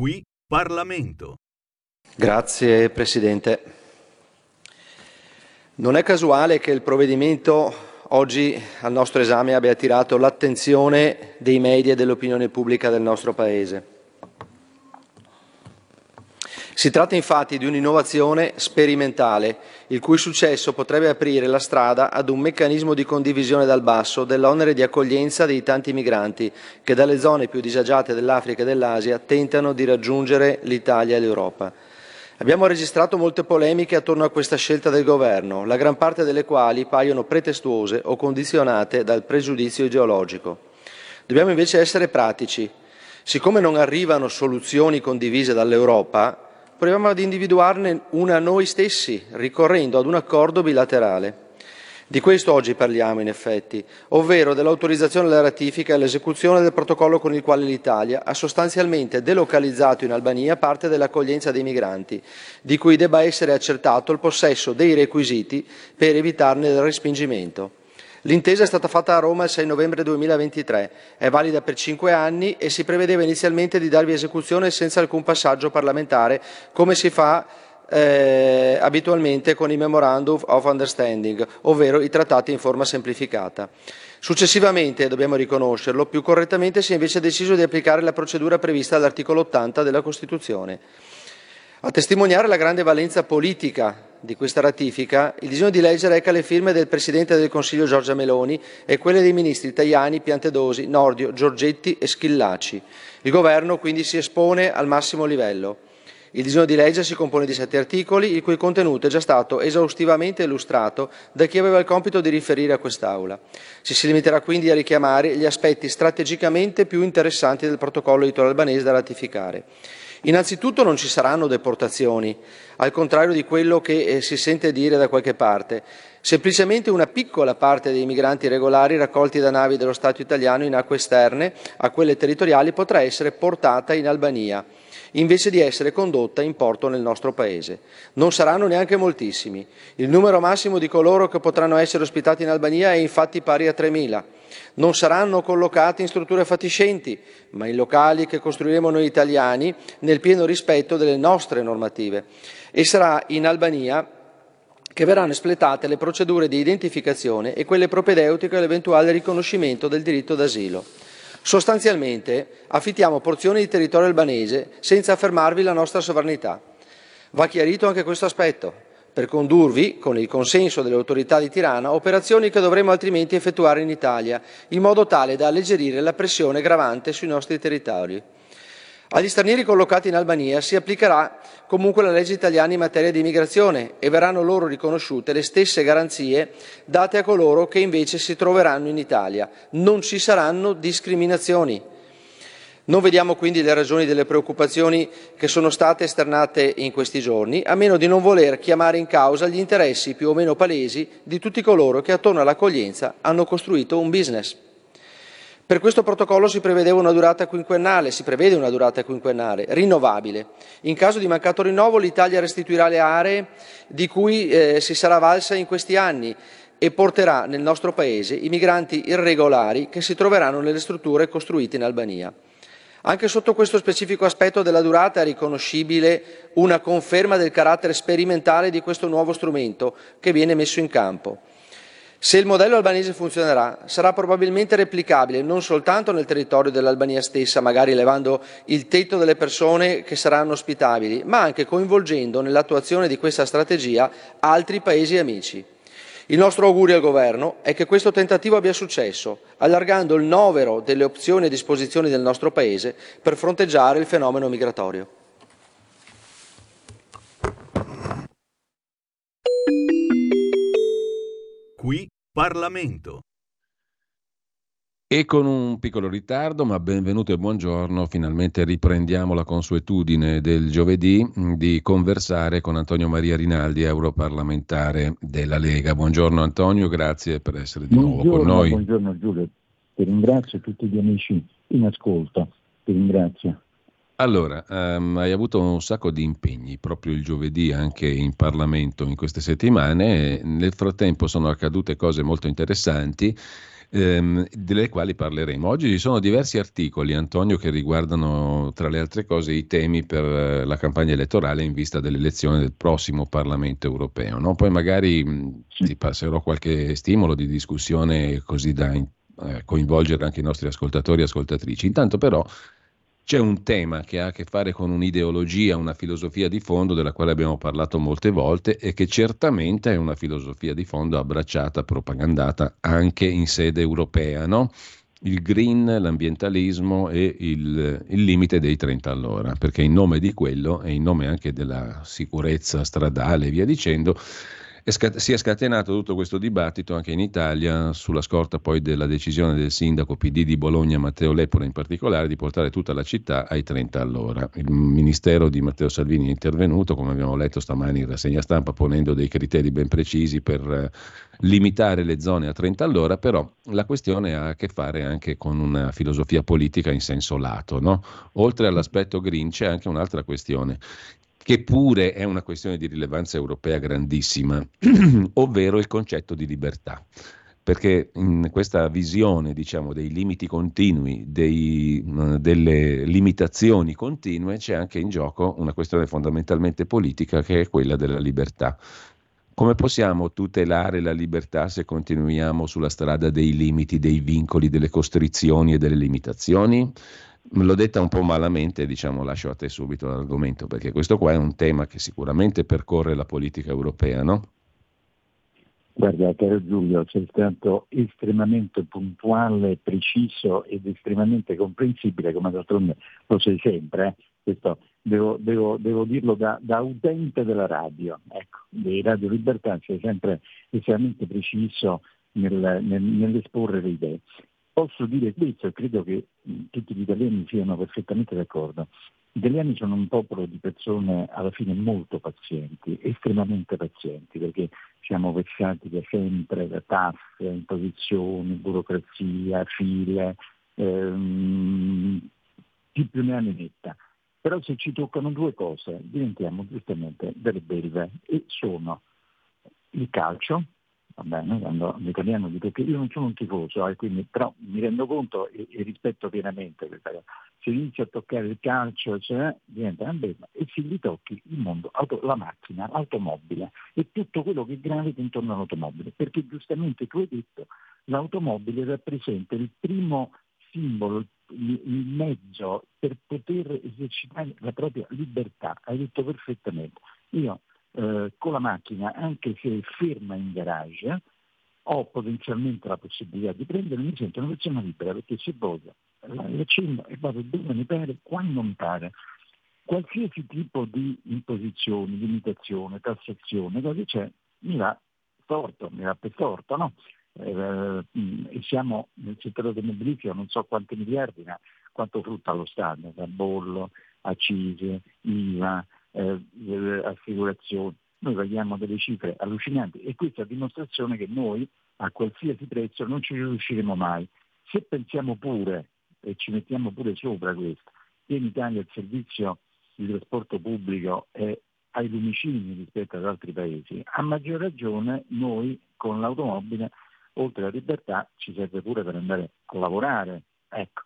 Qui Parlamento. Grazie Presidente. Non è casuale che il provvedimento oggi al nostro esame abbia attirato l'attenzione dei media e dell'opinione pubblica del nostro Paese. Si tratta infatti di un'innovazione sperimentale, il cui successo potrebbe aprire la strada ad un meccanismo di condivisione dal basso dell'onere di accoglienza dei tanti migranti che dalle zone più disagiate dell'Africa e dell'Asia tentano di raggiungere l'Italia e l'Europa. Abbiamo registrato molte polemiche attorno a questa scelta del Governo, la gran parte delle quali paiono pretestuose o condizionate dal pregiudizio ideologico. Dobbiamo invece essere pratici. Siccome non arrivano soluzioni condivise dall'Europa, proviamo ad individuarne una noi stessi, ricorrendo ad un accordo bilaterale. Di questo oggi parliamo in effetti, ovvero dell'autorizzazione alla ratifica e all'esecuzione del protocollo con il quale l'Italia ha sostanzialmente delocalizzato in Albania parte dell'accoglienza dei migranti, di cui debba essere accertato il possesso dei requisiti per evitarne il respingimento. L'intesa è stata fatta a Roma il 6 novembre 2023, è valida per cinque anni e si prevedeva inizialmente di darvi esecuzione senza alcun passaggio parlamentare, come si fa eh, abitualmente con i Memorandum of Understanding, ovvero i trattati in forma semplificata. Successivamente, dobbiamo riconoscerlo, più correttamente si è invece deciso di applicare la procedura prevista dall'articolo 80 della Costituzione. A testimoniare la grande valenza politica di questa ratifica, il disegno di legge reca le firme del Presidente del Consiglio Giorgia Meloni e quelle dei ministri Tajani, Piantedosi, Nordio, Giorgetti e Schillaci. Il Governo quindi si espone al massimo livello. Il disegno di legge si compone di sette articoli, il cui contenuto è già stato esaustivamente illustrato da chi aveva il compito di riferire a quest'Aula. Ci si limiterà quindi a richiamare gli aspetti strategicamente più interessanti del protocollo italo-albanese da ratificare. Innanzitutto non ci saranno deportazioni, al contrario di quello che eh, si sente dire da qualche parte. Semplicemente una piccola parte dei migranti regolari raccolti da navi dello Stato italiano in acque esterne a quelle territoriali potrà essere portata in Albania invece di essere condotta in porto nel nostro Paese. Non saranno neanche moltissimi. Il numero massimo di coloro che potranno essere ospitati in Albania è infatti pari a 3.000 non saranno collocati in strutture fatiscenti, ma in locali che costruiremo noi italiani nel pieno rispetto delle nostre normative. E sarà in Albania che verranno espletate le procedure di identificazione e quelle propedeutiche all'eventuale riconoscimento del diritto d'asilo. Sostanzialmente affittiamo porzioni di territorio albanese senza affermarvi la nostra sovranità. Va chiarito anche questo aspetto per condurvi, con il consenso delle autorità di Tirana, operazioni che dovremo altrimenti effettuare in Italia, in modo tale da alleggerire la pressione gravante sui nostri territori. Agli stranieri collocati in Albania si applicherà comunque la legge italiana in materia di immigrazione e verranno loro riconosciute le stesse garanzie date a coloro che invece si troveranno in Italia. Non ci saranno discriminazioni. Non vediamo quindi le ragioni delle preoccupazioni che sono state esternate in questi giorni, a meno di non voler chiamare in causa gli interessi più o meno palesi di tutti coloro che attorno all'accoglienza hanno costruito un business. Per questo protocollo si prevedeva una durata quinquennale, si prevede una durata quinquennale, rinnovabile. In caso di mancato rinnovo l'Italia restituirà le aree di cui eh, si sarà valsa in questi anni e porterà nel nostro Paese i migranti irregolari che si troveranno nelle strutture costruite in Albania. Anche sotto questo specifico aspetto della durata è riconoscibile una conferma del carattere sperimentale di questo nuovo strumento che viene messo in campo. Se il modello albanese funzionerà, sarà probabilmente replicabile non soltanto nel territorio dell'Albania stessa, magari elevando il tetto delle persone che saranno ospitabili, ma anche coinvolgendo nell'attuazione di questa strategia altri Paesi amici. Il nostro augurio al Governo è che questo tentativo abbia successo, allargando il novero delle opzioni a disposizione del nostro Paese per fronteggiare il fenomeno migratorio. Qui Parlamento. E con un piccolo ritardo, ma benvenuto e buongiorno, finalmente riprendiamo la consuetudine del giovedì mm, di conversare con Antonio Maria Rinaldi, europarlamentare della Lega. Buongiorno Antonio, grazie per essere di buongiorno, nuovo con noi. Buongiorno Giulio, ti ringrazio tutti gli amici in ascolto, ti ringrazio. Allora, um, hai avuto un sacco di impegni proprio il giovedì anche in Parlamento in queste settimane. Nel frattempo sono accadute cose molto interessanti ehm, delle quali parleremo. Oggi ci sono diversi articoli, Antonio, che riguardano tra le altre cose i temi per eh, la campagna elettorale in vista dell'elezione del prossimo Parlamento europeo. No? Poi magari mh, ti passerò qualche stimolo di discussione così da eh, coinvolgere anche i nostri ascoltatori e ascoltatrici. Intanto però c'è un tema che ha a che fare con un'ideologia, una filosofia di fondo della quale abbiamo parlato molte volte e che certamente è una filosofia di fondo abbracciata, propagandata anche in sede europea, no? il green, l'ambientalismo e il, il, limite dei 30 all'ora, perché in nome di quello e in nome anche della sicurezza stradale e via dicendo, scat- si è scatenato tutto questo dibattito anche in Italia sulla scorta poi della decisione del sindaco PD di Bologna, Matteo Lepore in particolare, di portare tutta la città ai 30 all'ora. Il ministero di Matteo Salvini è intervenuto, come abbiamo letto stamani in rassegna stampa, ponendo dei criteri ben precisi per eh, limitare le zone a 30 all'ora, però la questione ha a che fare anche con una filosofia politica in senso lato. No? Oltre all'aspetto green c'è anche un'altra questione che pure è una questione di rilevanza europea grandissima, ovvero il concetto di libertà. Perché in questa visione diciamo, dei limiti continui, dei, delle limitazioni continue, c'è anche in gioco una questione fondamentalmente politica che è quella della libertà. Come possiamo tutelare la libertà se continuiamo sulla strada dei limiti, dei vincoli, delle costrizioni e delle limitazioni? L'ho detta un po' malamente, diciamo, lascio a te subito l'argomento, perché questo qua è un tema che sicuramente percorre la politica europea, no? Guarda, caro Giulio, sei stato estremamente puntuale, preciso ed estremamente comprensibile, come d'altronde lo sei sempre. Eh? Questo devo, devo, devo dirlo da, da, utente della radio, ecco, dei Radio Libertà, sei sempre estremamente preciso nel, nel, nell'esporre le idee. Posso dire questo e credo che tutti gli italiani siano perfettamente d'accordo. Gli italiani sono un popolo di persone alla fine molto pazienti, estremamente pazienti, perché siamo vessati da sempre da tasse, imposizioni, burocrazia, file, ehm, chi più ne ha ne metta. Però se ci toccano due cose diventiamo giustamente delle belve e sono il calcio, va bene, quando l'italiano dico che io non sono un tifoso, eh, quindi, però mi rendo conto e, e, rispetto pienamente questa cosa. Se inizi a toccare il calcio cioè, diventa una bella e se gli tocchi il mondo, auto, la macchina, l'automobile e tutto quello che gravita intorno all'automobile, perché giustamente tu hai detto l'automobile rappresenta il primo simbolo, il mezzo per poter esercitare la propria libertà, hai detto perfettamente. Io eh, con la macchina, anche se ferma in garage, ho potenzialmente la possibilità di prendere, mi sento una persona libera perché se voglio l'accendo e vado dove mi pare, quando mi pare. Qualsiasi tipo di imposizione, limitazione, tassazione, così c'è, mi va storto, mi va per storto, no? Eh, e siamo nel settore automobilistico non so quanti miliardi, ma quanto frutta allo Stato, da bollo, accise, IVA, eh, assicurazioni. Noi paghiamo delle cifre allucinanti e questa è dimostrazione che noi a qualsiasi prezzo non ci riusciremo mai. Se pensiamo pure, e ci mettiamo pure sopra questo, che in Italia il servizio di trasporto pubblico è ai lumicini rispetto ad altri paesi, a maggior ragione noi con l'automobile, oltre alla libertà, ci serve pure per andare a lavorare. Ecco,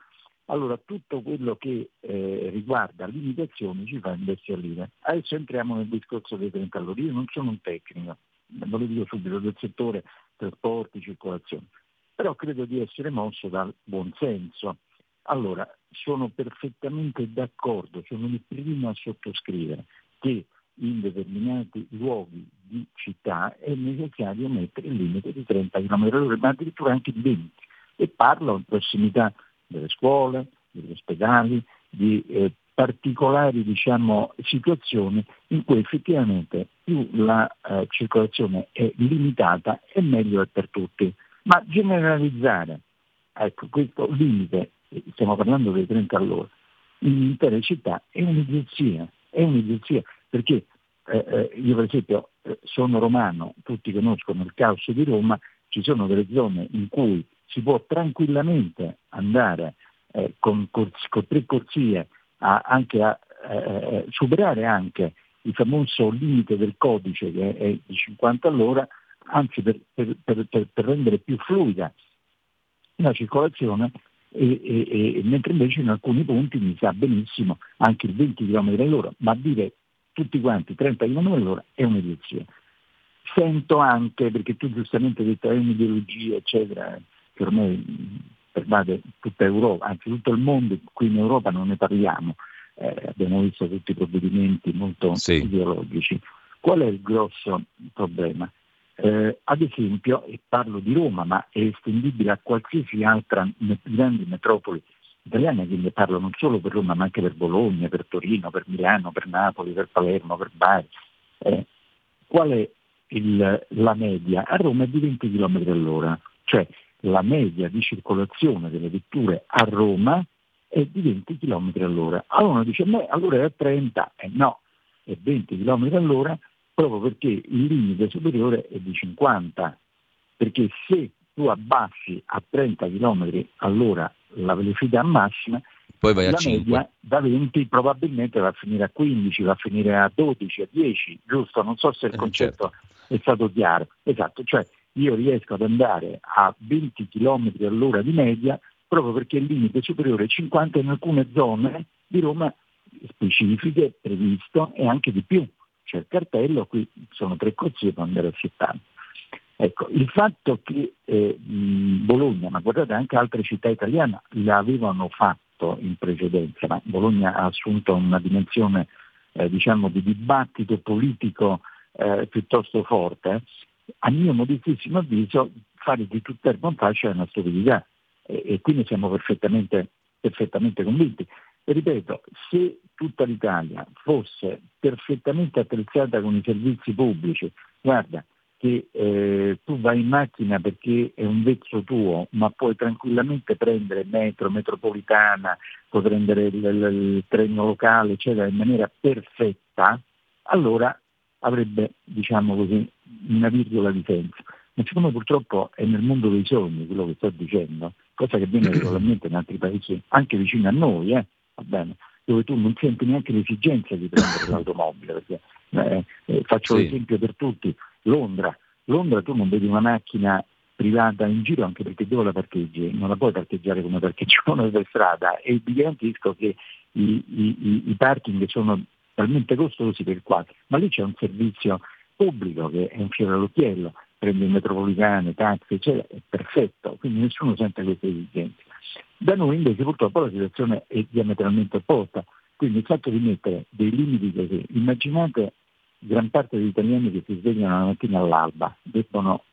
allora tutto quello che eh, riguarda limitazioni ci fa imbestialire. Adesso entriamo nel discorso dei 30 all'ora. Io non sono un tecnico, ve lo dico subito, del settore trasporti, circolazione, però credo di essere mosso dal buon senso. Allora, sono perfettamente d'accordo, sono il primo a sottoscrivere che in determinati luoghi di città è necessario mettere il limite di 30 km/h, ma addirittura anche di 20. E parlo in prossimità delle scuole, degli ospedali, di eh, particolari diciamo, situazioni in cui effettivamente più la eh, circolazione è limitata e meglio è per tutti. Ma generalizzare ecco, questo limite, stiamo parlando dei 30 all'ora, in intere città è un'idiozia, è un'idiozia perché eh, eh, io per esempio eh, sono romano, tutti conoscono il caos di Roma, ci sono delle zone in cui si può tranquillamente andare eh, con, con, con, tre corsie a, anche a eh, eh, superare anche il famoso limite del codice che è di 50 all'ora, anzi per, per, per, per rendere più fluida la circolazione e, e, e, mentre invece in alcuni punti mi sa benissimo anche il 20 km all'ora, ma dire tutti quanti 30 km all'ora è un'idiozia. Sento anche, perché tu giustamente hai detto è un'ideologia, eccetera, che ormai pervade tutta Europa, anzi tutto il mondo, qui in Europa non ne parliamo, eh, abbiamo visto tutti i provvedimenti molto sì. ideologici. Qual è il grosso problema? Eh, ad esempio, e parlo di Roma, ma è estendibile a qualsiasi altra grande metropoli italiane, quindi parlo non solo per Roma, ma anche per Bologna, per Torino, per Milano, per Napoli, per Palermo, per Bari. Eh, qual è il, la media? A Roma è di 20 km all'ora, cioè la media di circolazione delle vetture a Roma è di 20 km all'ora. Allora uno dice, beh, allora è a 30, eh no, è 20 km all'ora proprio perché il limite superiore è di 50, perché se tu abbassi a 30 km all'ora la velocità massima, poi vai la a 5. media da 20 probabilmente va a finire a 15, va a finire a 12, a 10, giusto? Non so se il eh, concetto certo. è stato chiaro. Esatto, cioè io riesco ad andare a 20 km all'ora di media proprio perché il limite superiore è 50 in alcune zone di Roma specifiche, previsto e anche di più c'è il cartello, qui sono tre corsie per andare a 70. Ecco, il fatto che eh, Bologna, ma guardate anche altre città italiane, l'avevano fatto in precedenza, ma Bologna ha assunto una dimensione eh, diciamo, di dibattito politico eh, piuttosto forte, a mio modestissimo avviso fare di tutta fascio è una stupidità e, e quindi siamo perfettamente, perfettamente convinti. E ripeto, se tutta l'Italia fosse perfettamente attrezzata con i servizi pubblici, guarda che eh, tu vai in macchina perché è un vezzo tuo, ma puoi tranquillamente prendere metro, metropolitana, puoi prendere il, il, il treno locale, eccetera, in maniera perfetta, allora avrebbe, diciamo così, una virgola di senso. Ma siccome purtroppo è nel mondo dei sogni quello che sto dicendo, cosa che avviene regolarmente in altri paesi, anche vicino a noi, eh, va bene, dove tu non senti neanche l'esigenza di prendere l'automobile, perché eh, eh, faccio sì. l'esempio per tutti, Londra, Londra tu non vedi una macchina privata in giro anche perché dove la parcheggi? Non la puoi parcheggiare come parcheggiano per strada e vi garantisco che i, i, i parking sono talmente costosi per il quadro, ma lì c'è un servizio pubblico che è un fiore all'occhiello, prende metropolitane, taxi, eccetera, è perfetto, quindi nessuno sente queste esigenze. Da noi invece purtroppo la situazione è diametralmente opposta, quindi il fatto di mettere dei limiti così, immaginate gran parte degli italiani che si svegliano la mattina all'alba, debbono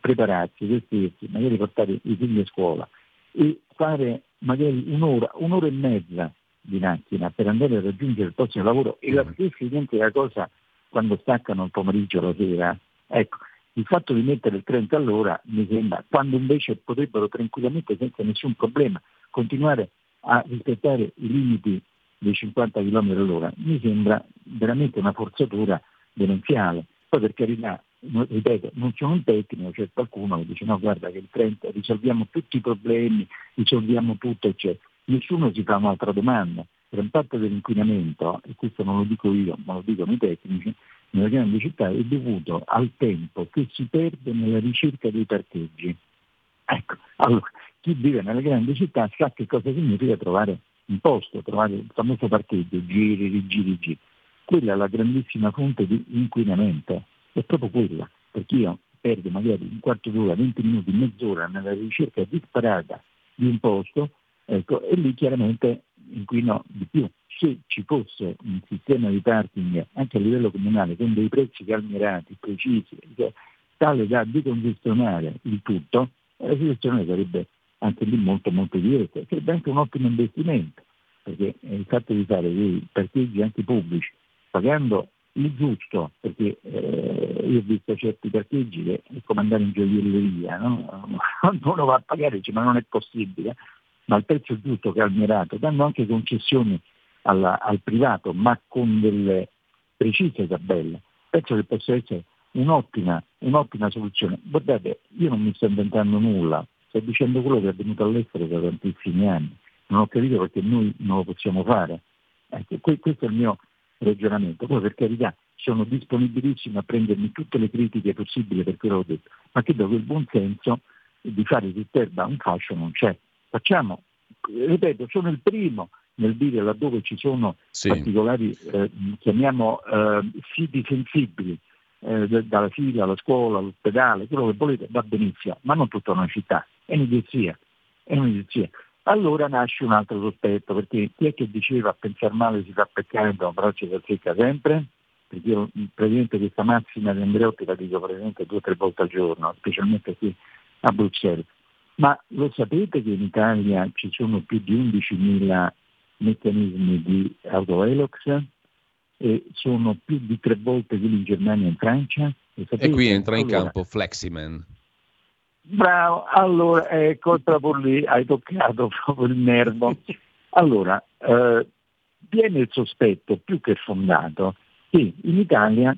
prepararsi, vestirsi, magari portare i figli a scuola e fare magari un'ora, un'ora e mezza di macchina per andare a raggiungere il posto di lavoro e la mm. stessa identica cosa quando staccano il pomeriggio la sera. Ecco, il fatto di mettere il 30 all'ora mi sembra, quando invece potrebbero tranquillamente, senza nessun problema, continuare a rispettare i limiti dei 50 km all'ora, mi sembra veramente una forzatura demenziale. Poi per carità, ripeto, non sono un tecnico, c'è qualcuno che dice no guarda che il 30 risolviamo tutti i problemi, risolviamo tutto, eccetera. Nessuno si fa un'altra domanda. Gran parte dell'inquinamento, e questo non lo dico io, ma lo dicono i tecnici, nelle grandi città è dovuto al tempo che si perde nella ricerca dei parcheggi. Ecco, allora, chi vive nelle grandi città sa che cosa significa trovare un posto, trovare il famoso parcheggio, giri, rigiri, giri. Quella è la grandissima fonte di inquinamento, è proprio quella, perché io perdo magari un quarto d'ora, 20 minuti, mezz'ora nella ricerca disparata di un posto, ecco, e lì chiaramente inquino di più. Se ci fosse un sistema di parking anche a livello comunale con dei prezzi calmierati, precisi, tale da decongestionare il tutto, la situazione sarebbe anche lì molto molto diversa, sarebbe anche un ottimo investimento, perché il fatto di fare dei parcheggi anche pubblici, pagando il giusto, perché eh, io ho visto certi parcheggi che è come andare in gioielleria, no? uno va a pagare, dice ma non è possibile, ma il prezzo giusto calmierato, dando anche concessioni alla, al privato, ma con delle precise tabelle, penso che possa essere un'ottima, un'ottima soluzione. Guardate, io non mi sto inventando nulla, sto dicendo quello che è avvenuto all'estero da tantissimi anni. Non ho capito perché noi non lo possiamo fare. Ecco, questo è il mio ragionamento. Poi per carità sono disponibilissimo a prendermi tutte le critiche possibili per quello che ho detto, ma credo che il buon senso di fare di terra un fascio non c'è. Facciamo, ripeto, sono il primo nel dire laddove ci sono sì. particolari, eh, chiamiamo eh, siti sensibili, eh, dalla fila alla scuola, all'ospedale, quello che volete, va benissimo, ma non tutta una città, è un'idiozia, è un'idiozia. Allora nasce un altro sospetto, perché chi è che diceva a pensare male si fa peccare, però ci si azzecca sempre? Perché io praticamente questa massima di Andreotti la dico praticamente due o tre volte al giorno, specialmente qui a Bruxelles. Ma lo sapete che in Italia ci sono più di 11.000 meccanismi di autovelox? e sono più di tre volte quelli in Germania e in Francia. E qui entra in allora, campo Fleximan. Bravo, allora ecco, proprio lì hai toccato proprio il nervo. Allora, eh, viene il sospetto più che fondato che in Italia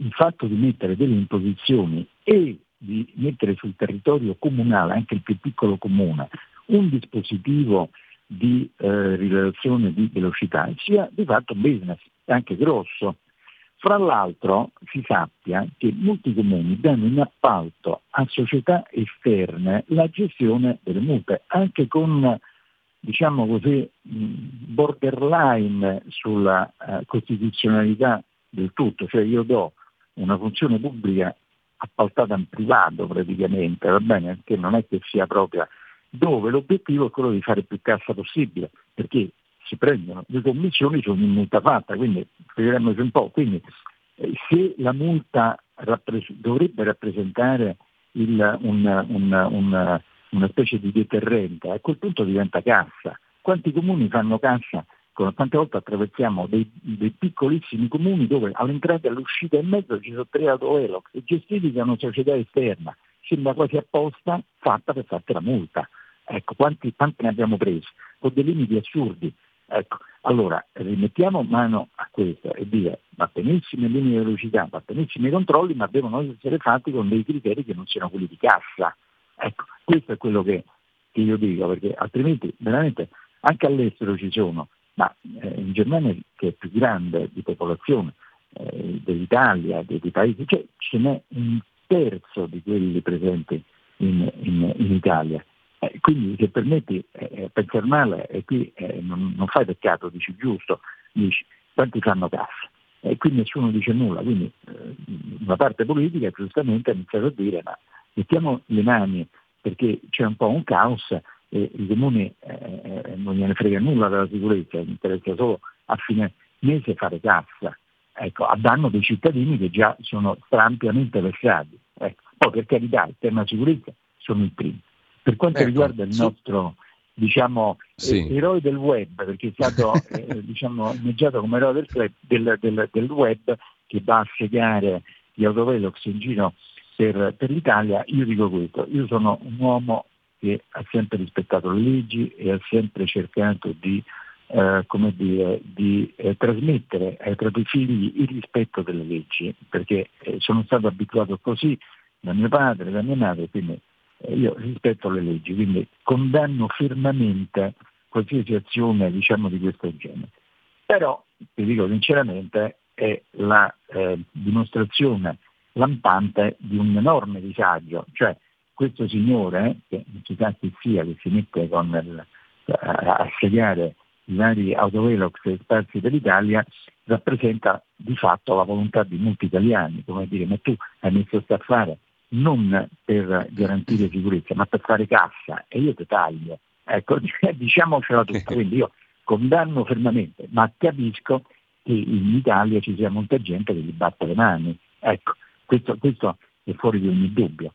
il fatto di mettere delle imposizioni e di mettere sul territorio comunale, anche il più piccolo comune, un dispositivo di eh, rilevazione di velocità sia di fatto business anche grosso. Fra l'altro si sappia che molti comuni danno in appalto a società esterne la gestione delle multe, anche con diciamo così, borderline sulla uh, costituzionalità del tutto, cioè io do una funzione pubblica appaltata in privato praticamente, va bene? Che non è che sia propria, dove l'obiettivo è quello di fare più cassa possibile, perché si prendono le commissioni su ogni multa fatta, quindi spieghiamoci un po'. Quindi eh, se la multa rappres- dovrebbe rappresentare il, un, un, un, una specie di deterrente, a quel punto diventa cassa. Quanti comuni fanno cassa? Quante volte attraversiamo dei, dei piccolissimi comuni dove all'entrata e all'uscita in mezzo ci sono tre autovelox gestiti da una società esterna, sembra quasi apposta fatta per farti la multa. Ecco, quanti, quanti ne abbiamo presi? Con dei limiti assurdi. Ecco, allora rimettiamo mano a questo e dire va benissimo in linee di velocità, va benissimo i controlli, ma devono essere fatti con dei criteri che non siano quelli di cassa. Ecco, questo è quello che, che io dico, perché altrimenti veramente anche all'estero ci sono, ma eh, in Germania che è più grande di popolazione eh, dell'Italia, dei, dei, paesi, cioè ce n'è un terzo di quelli presenti in, in, in Italia eh, quindi se permetti, eh, pensare male, e qui eh, non, non, fai peccato, dici giusto, dici quanti fanno cassa. E qui nessuno dice nulla, quindi eh, una parte politica giustamente ha iniziato a dire ma mettiamo le mani perché c'è un po' un caos e i comuni eh, eh, non gliene frega nulla della sicurezza, gli interessa solo a fine mese fare cassa, ecco, a danno dei cittadini che già sono ampiamente versati. Ecco. Poi per carità, il tema sicurezza sono i primi. Per quanto ecco, riguarda il nostro diciamo, sì. eroe del web, perché è stato eh, diciamo, inneggiato come eroe del, web, del, del, del web che va a segare gli autovelox in giro per, per, l'Italia, io dico questo, io sono un uomo che ha sempre rispettato le leggi e ha sempre cercato di, eh, dire, di eh, trasmettere ai propri figli il rispetto delle leggi, perché eh, sono stato abituato così da mio padre, da mia madre, quindi eh, io rispetto le leggi, quindi condanno fermamente qualsiasi azione diciamo, di questo genere. Però, vi dico sinceramente, è la eh, dimostrazione lampante di un enorme disagio, cioè questo signore, che non si sa chi sia, che si mette il, a, a segare i vari autovelox sparsi per l'Italia, rappresenta di fatto la volontà di molti italiani, come dire, ma tu hai messo a fare non per garantire sicurezza, ma per fare cassa e io ti taglio. Ecco, diciamocela tutta, quindi io condanno fermamente, ma capisco che in Italia ci sia molta gente che gli batte le mani. Ecco, questo, questo è fuori di ogni dubbio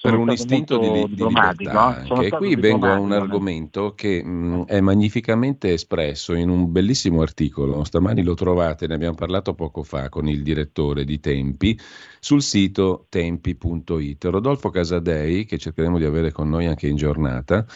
per un istinto di, di libertà. Eh? E qui vengo a un argomento che mh, è magnificamente espresso in un bellissimo articolo. Stamani lo trovate, ne abbiamo parlato poco fa con il direttore di Tempi sul sito tempi.it. Rodolfo Casadei, che cercheremo di avere con noi anche in giornata,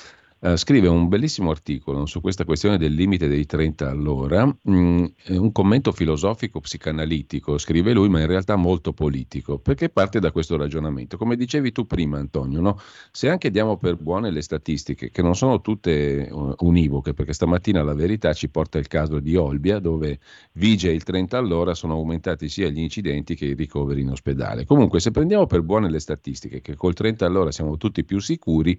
eh, scrive un bellissimo articolo su questa questione del limite dei 30 all'ora, mh, mm, un commento filosofico psicanalitico, scrive lui, ma in realtà molto politico, perché parte da questo ragionamento. Come dicevi tu prima, Antonio, no? se anche diamo per buone le statistiche, che non sono tutte uh, univoche, perché stamattina la verità ci porta il caso di Olbia, dove vige il 30 all'ora, sono aumentati sia gli incidenti che i ricoveri in ospedale. Comunque, se prendiamo per buone le statistiche, che col 30 all'ora siamo tutti più sicuri,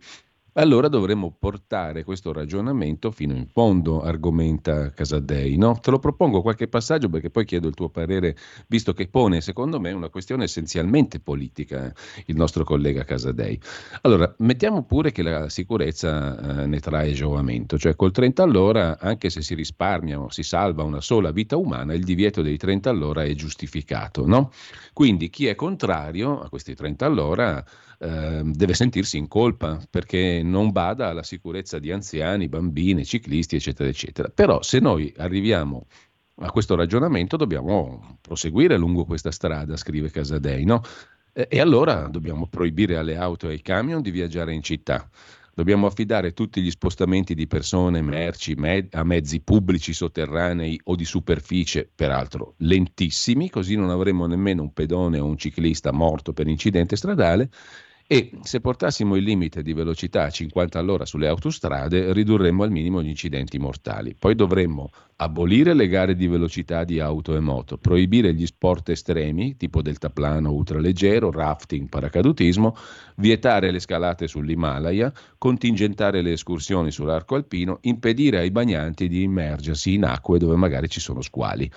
allora dovremmo portare questo ragionamento fino in fondo, argomenta Casadei. No? Te lo propongo qualche passaggio perché poi chiedo il tuo parere, visto che pone secondo me una questione essenzialmente politica eh, il nostro collega Casadei. Allora, mettiamo pure che la sicurezza eh, ne trae giovamento, cioè col 30 all'ora, anche se si risparmia o si salva una sola vita umana, il divieto dei 30 all'ora è giustificato. No? Quindi chi è contrario a questi 30 all'ora eh, deve sentirsi in colpa perché non bada alla sicurezza di anziani, bambini, ciclisti, eccetera, eccetera. Però se noi arriviamo a questo ragionamento dobbiamo proseguire lungo questa strada, scrive Casadei, no? E allora dobbiamo proibire alle auto e ai camion di viaggiare in città. Dobbiamo affidare tutti gli spostamenti di persone, merci, me- a mezzi pubblici sotterranei o di superficie, peraltro lentissimi, così non avremo nemmeno un pedone o un ciclista morto per incidente stradale e se portassimo il limite di velocità a 50 all'ora sulle autostrade ridurremmo al minimo gli incidenti mortali. Poi dovremmo abolire le gare di velocità di auto e moto, proibire gli sport estremi tipo deltaplano ultraleggero, rafting, paracadutismo, vietare le scalate sull'Himalaya, contingentare le escursioni sull'arco alpino, impedire ai bagnanti di immergersi in acque dove magari ci sono squali.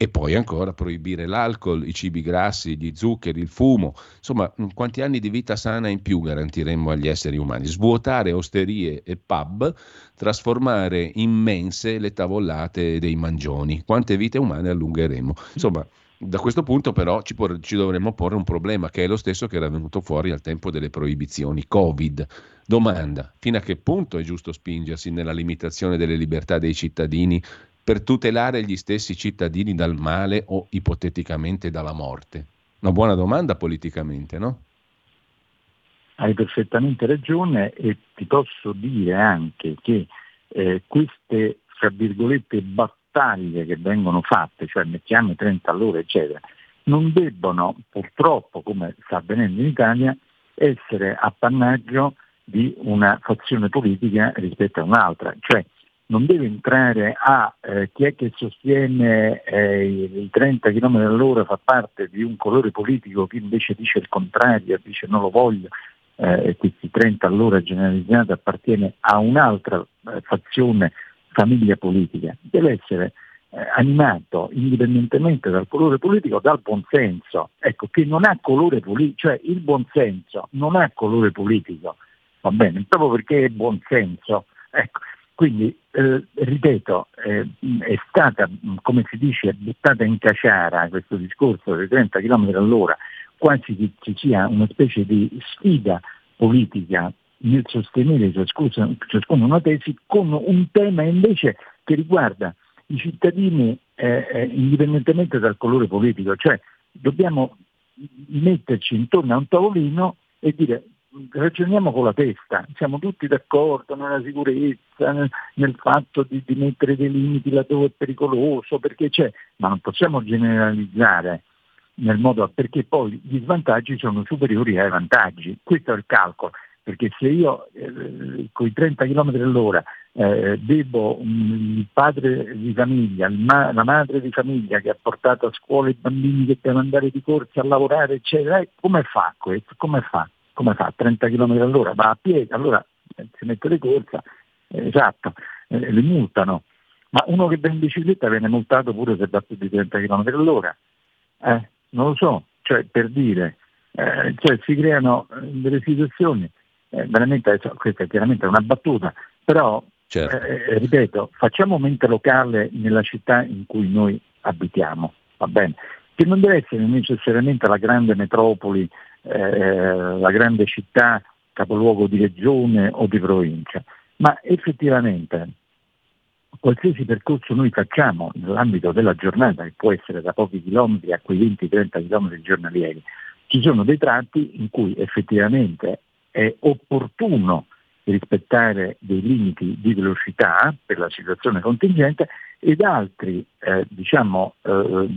E poi ancora proibire l'alcol, i cibi grassi, gli zuccheri, il fumo. Insomma, quanti anni di vita sana in più garantiremmo agli esseri umani? Svuotare osterie e pub, trasformare immense le tavolate dei mangioni. Quante vite umane allungheremo? Insomma, da questo punto però ci, por- ci, dovremmo porre un problema che è lo stesso che era venuto fuori al tempo delle proibizioni Covid. Domanda, fino a che punto è giusto spingersi nella limitazione delle libertà dei cittadini per tutelare gli stessi cittadini dal male o ipoteticamente dalla morte? Una buona domanda politicamente, no? Hai perfettamente ragione e ti posso dire anche che eh, queste, fra virgolette, battaglie che vengono fatte, cioè mettiamo 30 all'ora, eccetera, non debbono purtroppo, come sta avvenendo in Italia, essere appannaggio di una fazione politica rispetto a un'altra. Cioè, non deve entrare a eh, chi è che sostiene eh, i 30 km all'ora fa parte di un colore politico, chi invece dice il contrario, dice non lo voglio, eh, questi 30 all'ora generalizzati appartiene a un'altra eh, fazione, famiglia politica, deve essere eh, animato indipendentemente dal colore politico dal buonsenso, ecco, che non ha colore politico, cioè il buonsenso non ha colore politico, va bene, proprio perché è buonsenso. Ecco, quindi, eh, ripeto, eh, è stata, come si dice, buttata in caciara questo discorso dei 30 km all'ora, quasi che ci sia una specie di sfida politica nel sostenere ciascuno una tesi con un tema invece che riguarda i cittadini eh, eh indipendentemente dal colore politico, cioè dobbiamo metterci intorno a un tavolino e dire ragioniamo con la testa, siamo tutti d'accordo nella sicurezza, nel, nel fatto di, di, mettere dei limiti laddove è pericoloso, perché c'è, ma non possiamo generalizzare nel modo perché poi gli svantaggi sono superiori ai vantaggi, questo è il calcolo, perché se io eh, con i 30 km all'ora eh, devo um, il padre di famiglia, ma, la madre di famiglia che ha portato a scuola i bambini che devono andare di corsa a lavorare, eccetera, eh, come fa questo? Come fa? Come fa? 30 km all'ora, va a piedi, allora eh, si mette le corsa, eh, esatto, eh, li multano. Ma uno che va in bicicletta viene multato pure se va più di 30 km all'ora. Eh, non lo so, cioè per dire, eh, cioè, si creano eh, delle situazioni, veramente, questa è chiaramente una battuta, però certo. ripeto, facciamo mente locale nella città in cui noi abitiamo, va bene? Che non deve essere necessariamente la grande metropoli eh, la grande città, capoluogo di regione o di provincia, ma effettivamente qualsiasi percorso noi facciamo nell'ambito della giornata, che può essere da pochi chilometri a quei 20-30 chilometri giornalieri, ci sono dei tratti in cui effettivamente è opportuno rispettare dei limiti di velocità per la situazione contingente ed altri eh, diciamo, eh,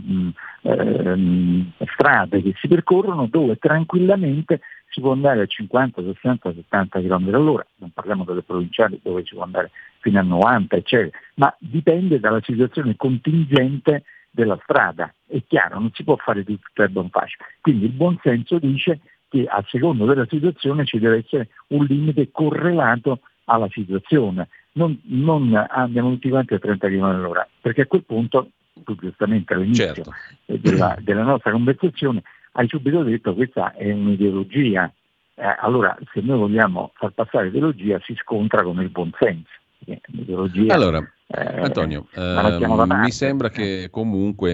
eh, strade che si percorrono dove tranquillamente si può andare a 50, 60, 70 km all'ora, non parliamo delle provinciali dove si può andare fino a 90, eccetera, ma dipende dalla situazione contingente della strada. È chiaro, non si può fare tutto a buon facile. Quindi il buon senso dice che a secondo della situazione ci deve essere un limite correlato alla situazione. Non, non andiamo tutti quanti a 30 km all'ora, perché a quel punto, tu giustamente all'inizio certo. della, della nostra conversazione, hai subito detto che questa è un'ideologia. Eh, allora, se noi vogliamo far passare ideologia, si scontra con il buonsenso. Allora, eh, Antonio, eh, mi sembra che comunque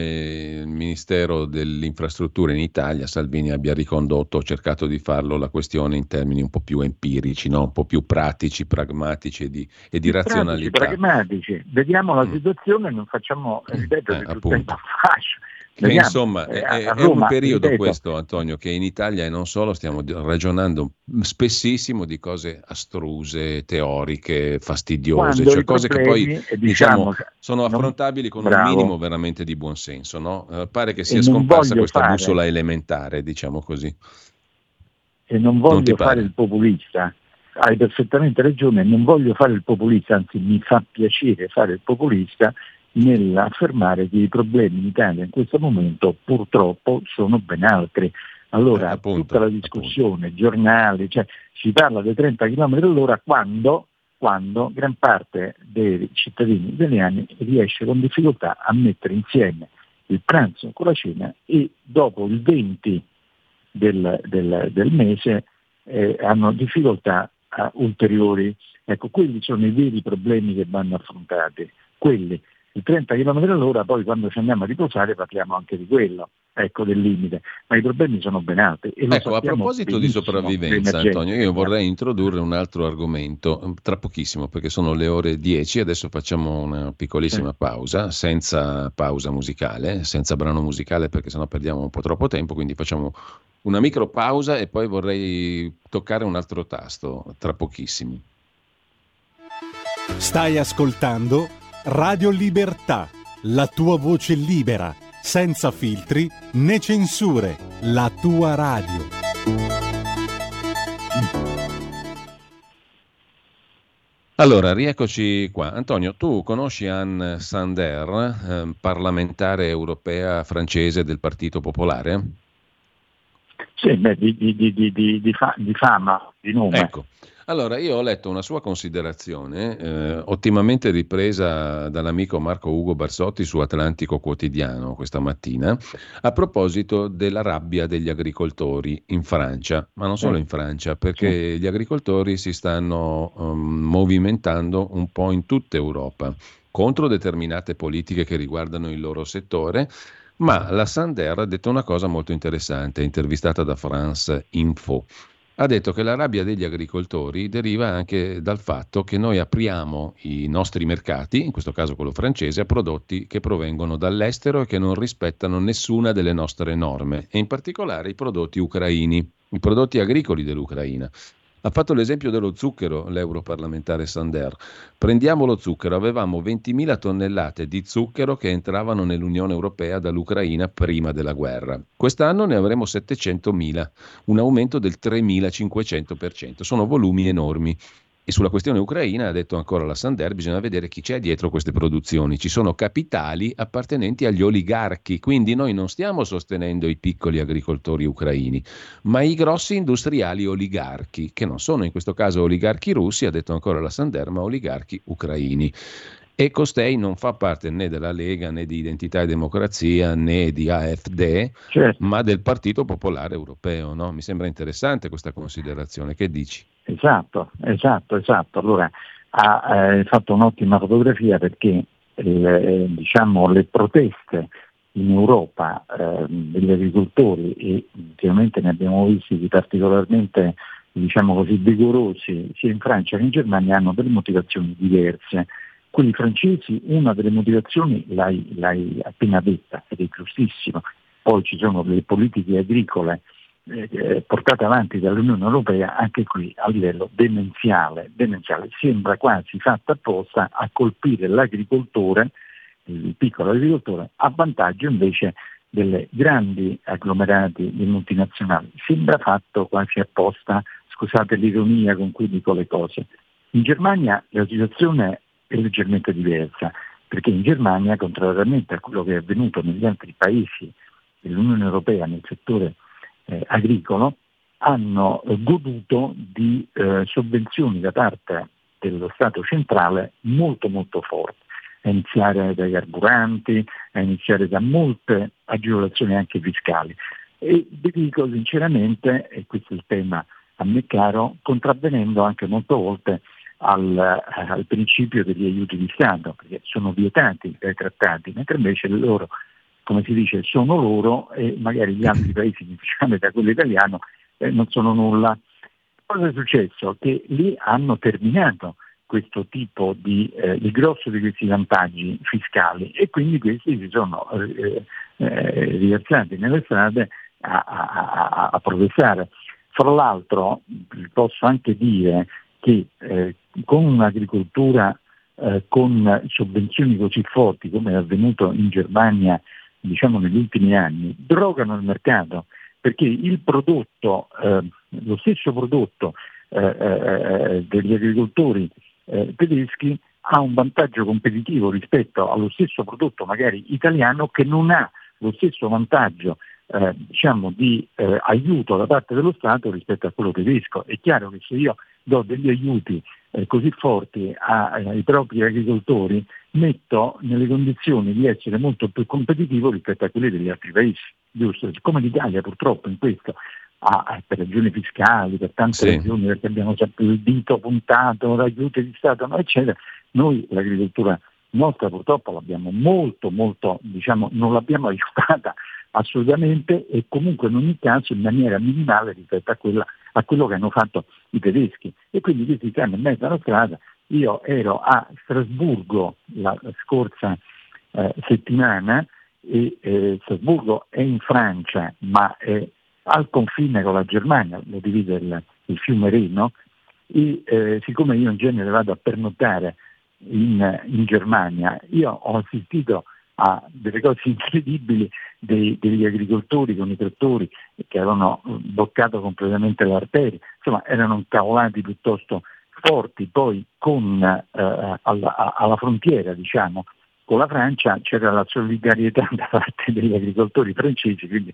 il Ministero delle Infrastrutture in Italia, Salvini, abbia ricondotto, cercato di farlo la questione in termini un po' più empirici, no? un po' più pratici, pragmatici e di, e di razionalità. Pragmatici, vediamo la mm. situazione e non facciamo, ripeto, eh, tutto in fascio che insomma è, è, è, un periodo questo, Antonio, che in Italia e non solo stiamo ragionando spessissimo di cose astruse, teoriche, fastidiose, cioè cose che poi diciamo, diciamo sono affrontabili con bravo. un minimo veramente di buonsenso. No? Uh, pare che sia scomparsa questa fare, bussola elementare, diciamo così. E non voglio non fare il populista, hai perfettamente ragione, non voglio fare il populista, anzi mi fa piacere fare il populista nell'affermare che i problemi in Italia in questo momento purtroppo sono ben altri. Allora, eh, appunto, tutta la discussione, appunto. giornali, cioè, si parla dei 30 km all'ora quando, quando gran parte dei cittadini italiani riesce con difficoltà a mettere insieme il pranzo con la cena e dopo il 20 del, del, del mese eh, hanno difficoltà ulteriori. Ecco, quelli sono i veri problemi che vanno affrontati, quelli il 30 km all'ora, poi quando ci andiamo a riposare parliamo anche di quello, ecco del limite, ma i problemi sono ben altri. ecco, a proposito di sopravvivenza, Antonio, io vorrei introdurre un altro argomento mm, tra pochissimo, perché sono le ore 10, adesso facciamo una piccolissima pausa, senza pausa musicale, senza brano musicale perché sennò perdiamo un po' troppo tempo, quindi facciamo una micro pausa e poi vorrei toccare un altro tasto tra pochissimo. Stai ascoltando Radio Libertà, la tua voce libera, senza filtri né censure, la tua radio. Allora, rieccoci qua. Antonio, tu conosci Anne Sander, eh, parlamentare europea francese del Partito Popolare? Sì, beh, di, di, di, di, fa, di fama, di nome. Ecco. Allora, io ho letto una sua considerazione, eh, ottimamente ripresa dall'amico Marco Ugo Barsotti su Atlantico Quotidiano questa mattina, a proposito della rabbia degli agricoltori in Francia, ma non solo in Francia, perché gli agricoltori si stanno um, movimentando un po' in tutta Europa contro determinate politiche che riguardano il loro settore. Ma la Sander ha detto una cosa molto interessante, intervistata da France Info ha detto che la rabbia degli agricoltori deriva anche dal fatto che noi apriamo i nostri mercati, in questo caso quello francese, a prodotti che provengono dall'estero e che non rispettano nessuna delle nostre norme, e in particolare i prodotti ucraini, i prodotti agricoli dell'Ucraina. Ha fatto l'esempio dello zucchero l'europarlamentare Sander. Prendiamo lo zucchero, avevamo 20.000 tonnellate di zucchero che entravano nell'Unione Europea dall'Ucraina prima della guerra. Quest'anno ne avremo 700.000, un aumento del 3.500%. Sono volumi enormi. E sulla questione ucraina, ha detto ancora la Sander, bisogna vedere chi c'è dietro queste produzioni. Ci sono capitali appartenenti agli oligarchi, quindi noi non stiamo sostenendo i piccoli agricoltori ucraini, ma i grossi industriali oligarchi, che non sono in questo caso oligarchi russi, ha detto ancora la Sander, ma oligarchi ucraini. E costei non fa parte né della Lega né di Identità e Democrazia né di AFD, certo. ma del Partito Popolare Europeo. No? Mi sembra interessante questa considerazione. Che dici? Esatto, esatto, esatto. Allora ha eh, fatto un'ottima fotografia perché eh, diciamo, le proteste in Europa eh, degli agricoltori e ultimamente ne abbiamo visti di particolarmente diciamo così, vigorosi sia in Francia che in Germania hanno delle motivazioni diverse. Quelli francesi, una delle motivazioni l'hai, l'hai appena detta ed è giustissimo, poi ci sono le politiche agricole eh, portata avanti dall'Unione Europea anche qui a livello demenziale. demenziale. Sembra quasi fatta apposta a colpire l'agricoltore, il piccolo agricoltore, a vantaggio invece delle grandi agglomerati di multinazionali. Sembra fatto quasi apposta, scusate l'ironia con cui dico le cose. In Germania la situazione è leggermente diversa, perché in Germania, contrariamente a quello che è avvenuto negli altri paesi dell'Unione Europea nel settore eh, agricolo, hanno goduto di eh, sovvenzioni da parte dello Stato centrale molto molto forti a iniziare dai carburanti, a iniziare da molte agevolazioni anche fiscali. E vi dico sinceramente, e questo è il tema a me caro, contravvenendo anche molte volte al, al, principio degli aiuti di Stato, perché sono vietati dai trattati, mentre invece loro, come si dice, sono loro e magari gli altri paesi, specialmente da quello italiano, eh, non sono nulla. Cosa è successo? Che lì hanno terminato questo tipo di, eh, il grosso di questi vantaggi fiscali e quindi questi si sono eh, eh, riversati nelle strade a, a, a, a progressare. Fra l'altro posso anche dire che eh, con un'agricoltura eh, con sovvenzioni così forti come è avvenuto in Germania diciamo, negli ultimi anni, drogano il mercato perché il prodotto, eh, lo stesso prodotto degli agricoltori eh, tedeschi ha un vantaggio competitivo rispetto allo stesso prodotto magari italiano che non ha lo stesso vantaggio eh, diciamo, di eh, aiuto da parte dello Stato rispetto a quello tedesco. È chiaro che se io do degli aiuti eh, così forti a, ai propri agricoltori, metto nelle condizioni di essere molto più competitivo rispetto a quelli degli altri paesi. Giusto? Siccome l'Italia purtroppo in questo ah, per ragioni fiscali, per tante sì. ragioni, perché abbiamo sempre il dito puntato, aiuti di Stato, no, eccetera, noi l'agricoltura nostra purtroppo l'abbiamo molto, molto, diciamo, non l'abbiamo aiutata assolutamente e comunque in ogni caso in maniera minimale rispetto a, quella, a quello che hanno fatto i tedeschi. E quindi questi stanno in mezzo alla strada. Io ero a Strasburgo la, scorsa eh, settimana e eh, Strasburgo è in Francia ma è al confine con la Germania, lo divide il, il fiume Reno, e eh, siccome io in genere vado a pernottare in, in, Germania, io ho assistito a delle cose incredibili dei, degli agricoltori con i trattori che avevano bloccato completamente le arterie, insomma erano incavolati piuttosto forti, poi con, eh, alla, alla, frontiera diciamo, con la Francia c'era la solidarietà da parte degli agricoltori francesi, quindi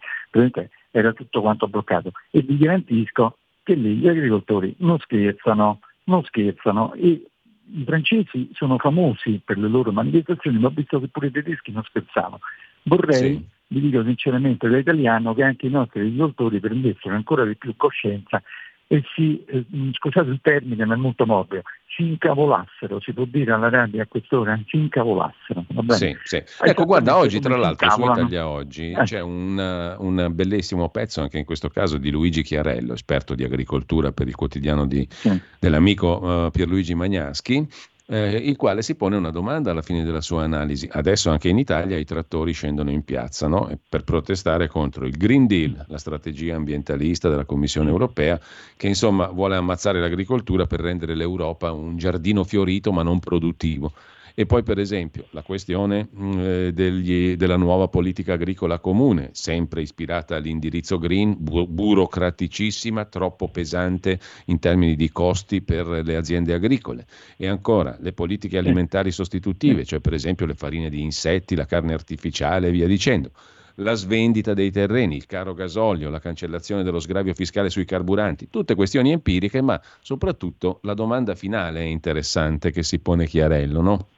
era tutto quanto bloccato. E vi garantisco che lì gli agricoltori non scherzano, non scherzano. E i francesi sono famosi per le loro manifestazioni, ma ho visto che pure i tedeschi non scherzavano. Vorrei, sì. vi dico sinceramente da italiano, che anche i nostri agricoltori prendessero ancora di più coscienza e si, eh, scusate il termine ma è molto morbido, si incavolassero, si può dire alla radio a quest'ora, si incavolassero. Sì, sì. Ecco, guarda, oggi tra l'altro su Italia Oggi eh. c'è un, un, bellissimo pezzo, anche in questo caso, di Luigi Chiarello, esperto di agricoltura per il quotidiano di, sì. dell'amico uh, Pierluigi Magnaschi, eh, il quale si pone una domanda alla fine della sua analisi. Adesso anche in Italia i trattori scendono in piazza no? per protestare contro il Green Deal, la strategia ambientalista della Commissione europea, che insomma vuole ammazzare l'agricoltura per rendere l'Europa un giardino fiorito ma non produttivo. E poi per esempio la questione mh, eh, degli, della nuova politica agricola comune, sempre ispirata all'indirizzo green, bu- burocraticissima, troppo pesante in termini di costi per le aziende agricole. E ancora le politiche alimentari sostitutive, cioè per esempio le farine di insetti, la carne artificiale e via dicendo la svendita dei terreni, il caro gasolio, la cancellazione dello sgravio fiscale sui carburanti, tutte questioni empiriche, ma soprattutto la domanda finale è interessante che si pone Chiarello, no?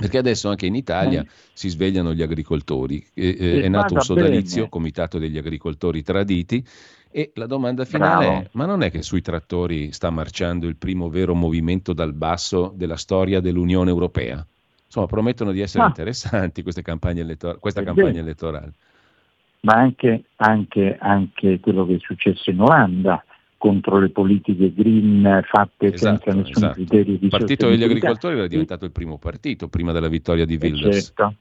Perché adesso anche in Italia mm. si svegliano gli agricoltori, eh, eh, è nato un sodalizio, bene. comitato degli agricoltori traditi, e la domanda finale Bravo. è: ma non è che sui trattori sta marciando il primo vero movimento dal basso della storia dell'Unione Europea? Insomma, promettono di essere ah. interessanti campagne elettor- questa campagna elettorale. Ma anche, anche, anche quello che è successo in Olanda, contro le politiche green fatte esatto, senza nessun esatto. criterio di Il partito degli agricoltori era diventato il primo partito prima della vittoria di Wilders. Certo,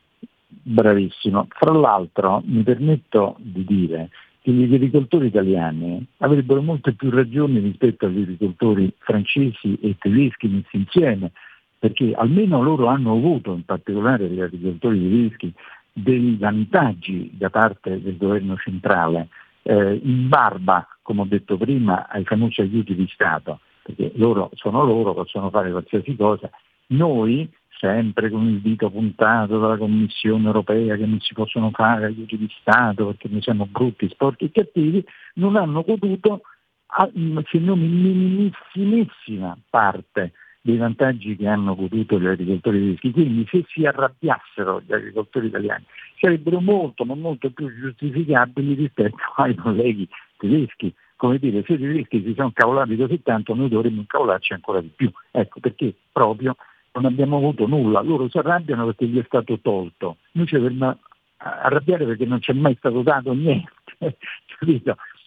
bravissimo. Fra l'altro mi permetto di dire che che gli agricoltori italiani avrebbero molte più ragioni rispetto agli agricoltori francesi e tedeschi messi insieme, perché almeno loro hanno avuto, in particolare gli agricoltori tedeschi, dei vantaggi da parte del governo centrale, eh, in barba, come ho detto prima, ai famosi aiuti di Stato, perché loro sono loro, possono fare qualsiasi cosa. Noi sempre con il dito puntato dalla Commissione europea che non si possono fare aiuti di Stato perché noi siamo brutti, sporchi e cattivi, non hanno goduto se non in minimissimissima parte dei vantaggi che hanno goduto gli agricoltori tedeschi. Quindi se si arrabbiassero gli agricoltori italiani sarebbero molto ma molto più giustificabili rispetto ai colleghi tedeschi. Come dire, se i tedeschi si sono cavolati così tanto noi dovremmo incavolarci ancora di più. Ecco perché proprio non abbiamo avuto nulla, loro si arrabbiano perché gli è stato tolto, noi ci dovremmo arrabbiare perché non ci è mai stato dato niente,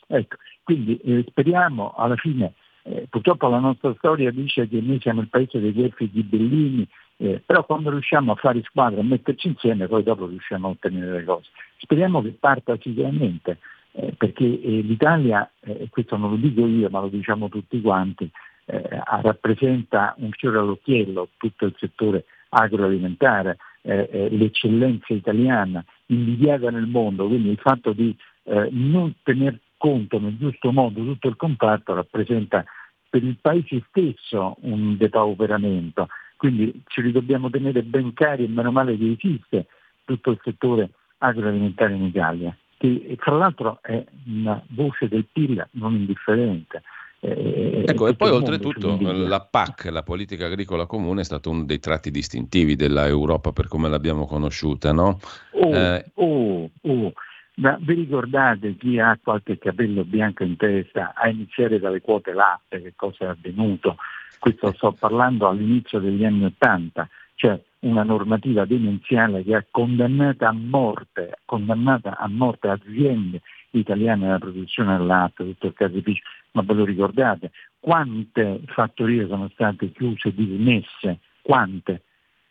ecco, quindi eh, speriamo alla fine, eh, purtroppo la nostra storia dice che noi siamo il paese degli elfi ghibellini, eh, però quando riusciamo a fare squadra, a metterci insieme, poi dopo riusciamo a ottenere le cose. Speriamo che parta sicuramente, eh, perché eh, l'Italia, e questo non lo dico io, ma lo diciamo tutti quanti, eh, rappresenta un fiore all'occhiello tutto il settore agroalimentare, eh, eh, l'eccellenza italiana invidiata nel mondo, quindi il fatto di eh, non tener conto nel giusto modo tutto il comparto rappresenta per il paese stesso un depauperamento, quindi ce li dobbiamo tenere ben cari e meno male che esiste tutto il settore agroalimentare in Italia, che tra l'altro è una voce del PIL non indifferente. Eh, ecco, e poi oltretutto la PAC, la politica agricola comune, è stato uno dei tratti distintivi dell'Europa per come l'abbiamo conosciuta, no? Oh, eh, oh, oh. Ma vi ricordate chi ha qualche capello bianco in testa a iniziare dalle quote latte, che cosa è avvenuto? Questo sto parlando all'inizio degli anni Ottanta, cioè una normativa demenziale che ha condannato a morte, condannata a morte aziende italiane alla produzione del latte, tutto il caseificio, ma ve lo ricordate? Quante fattorie sono state chiuse, dismesse? Quante?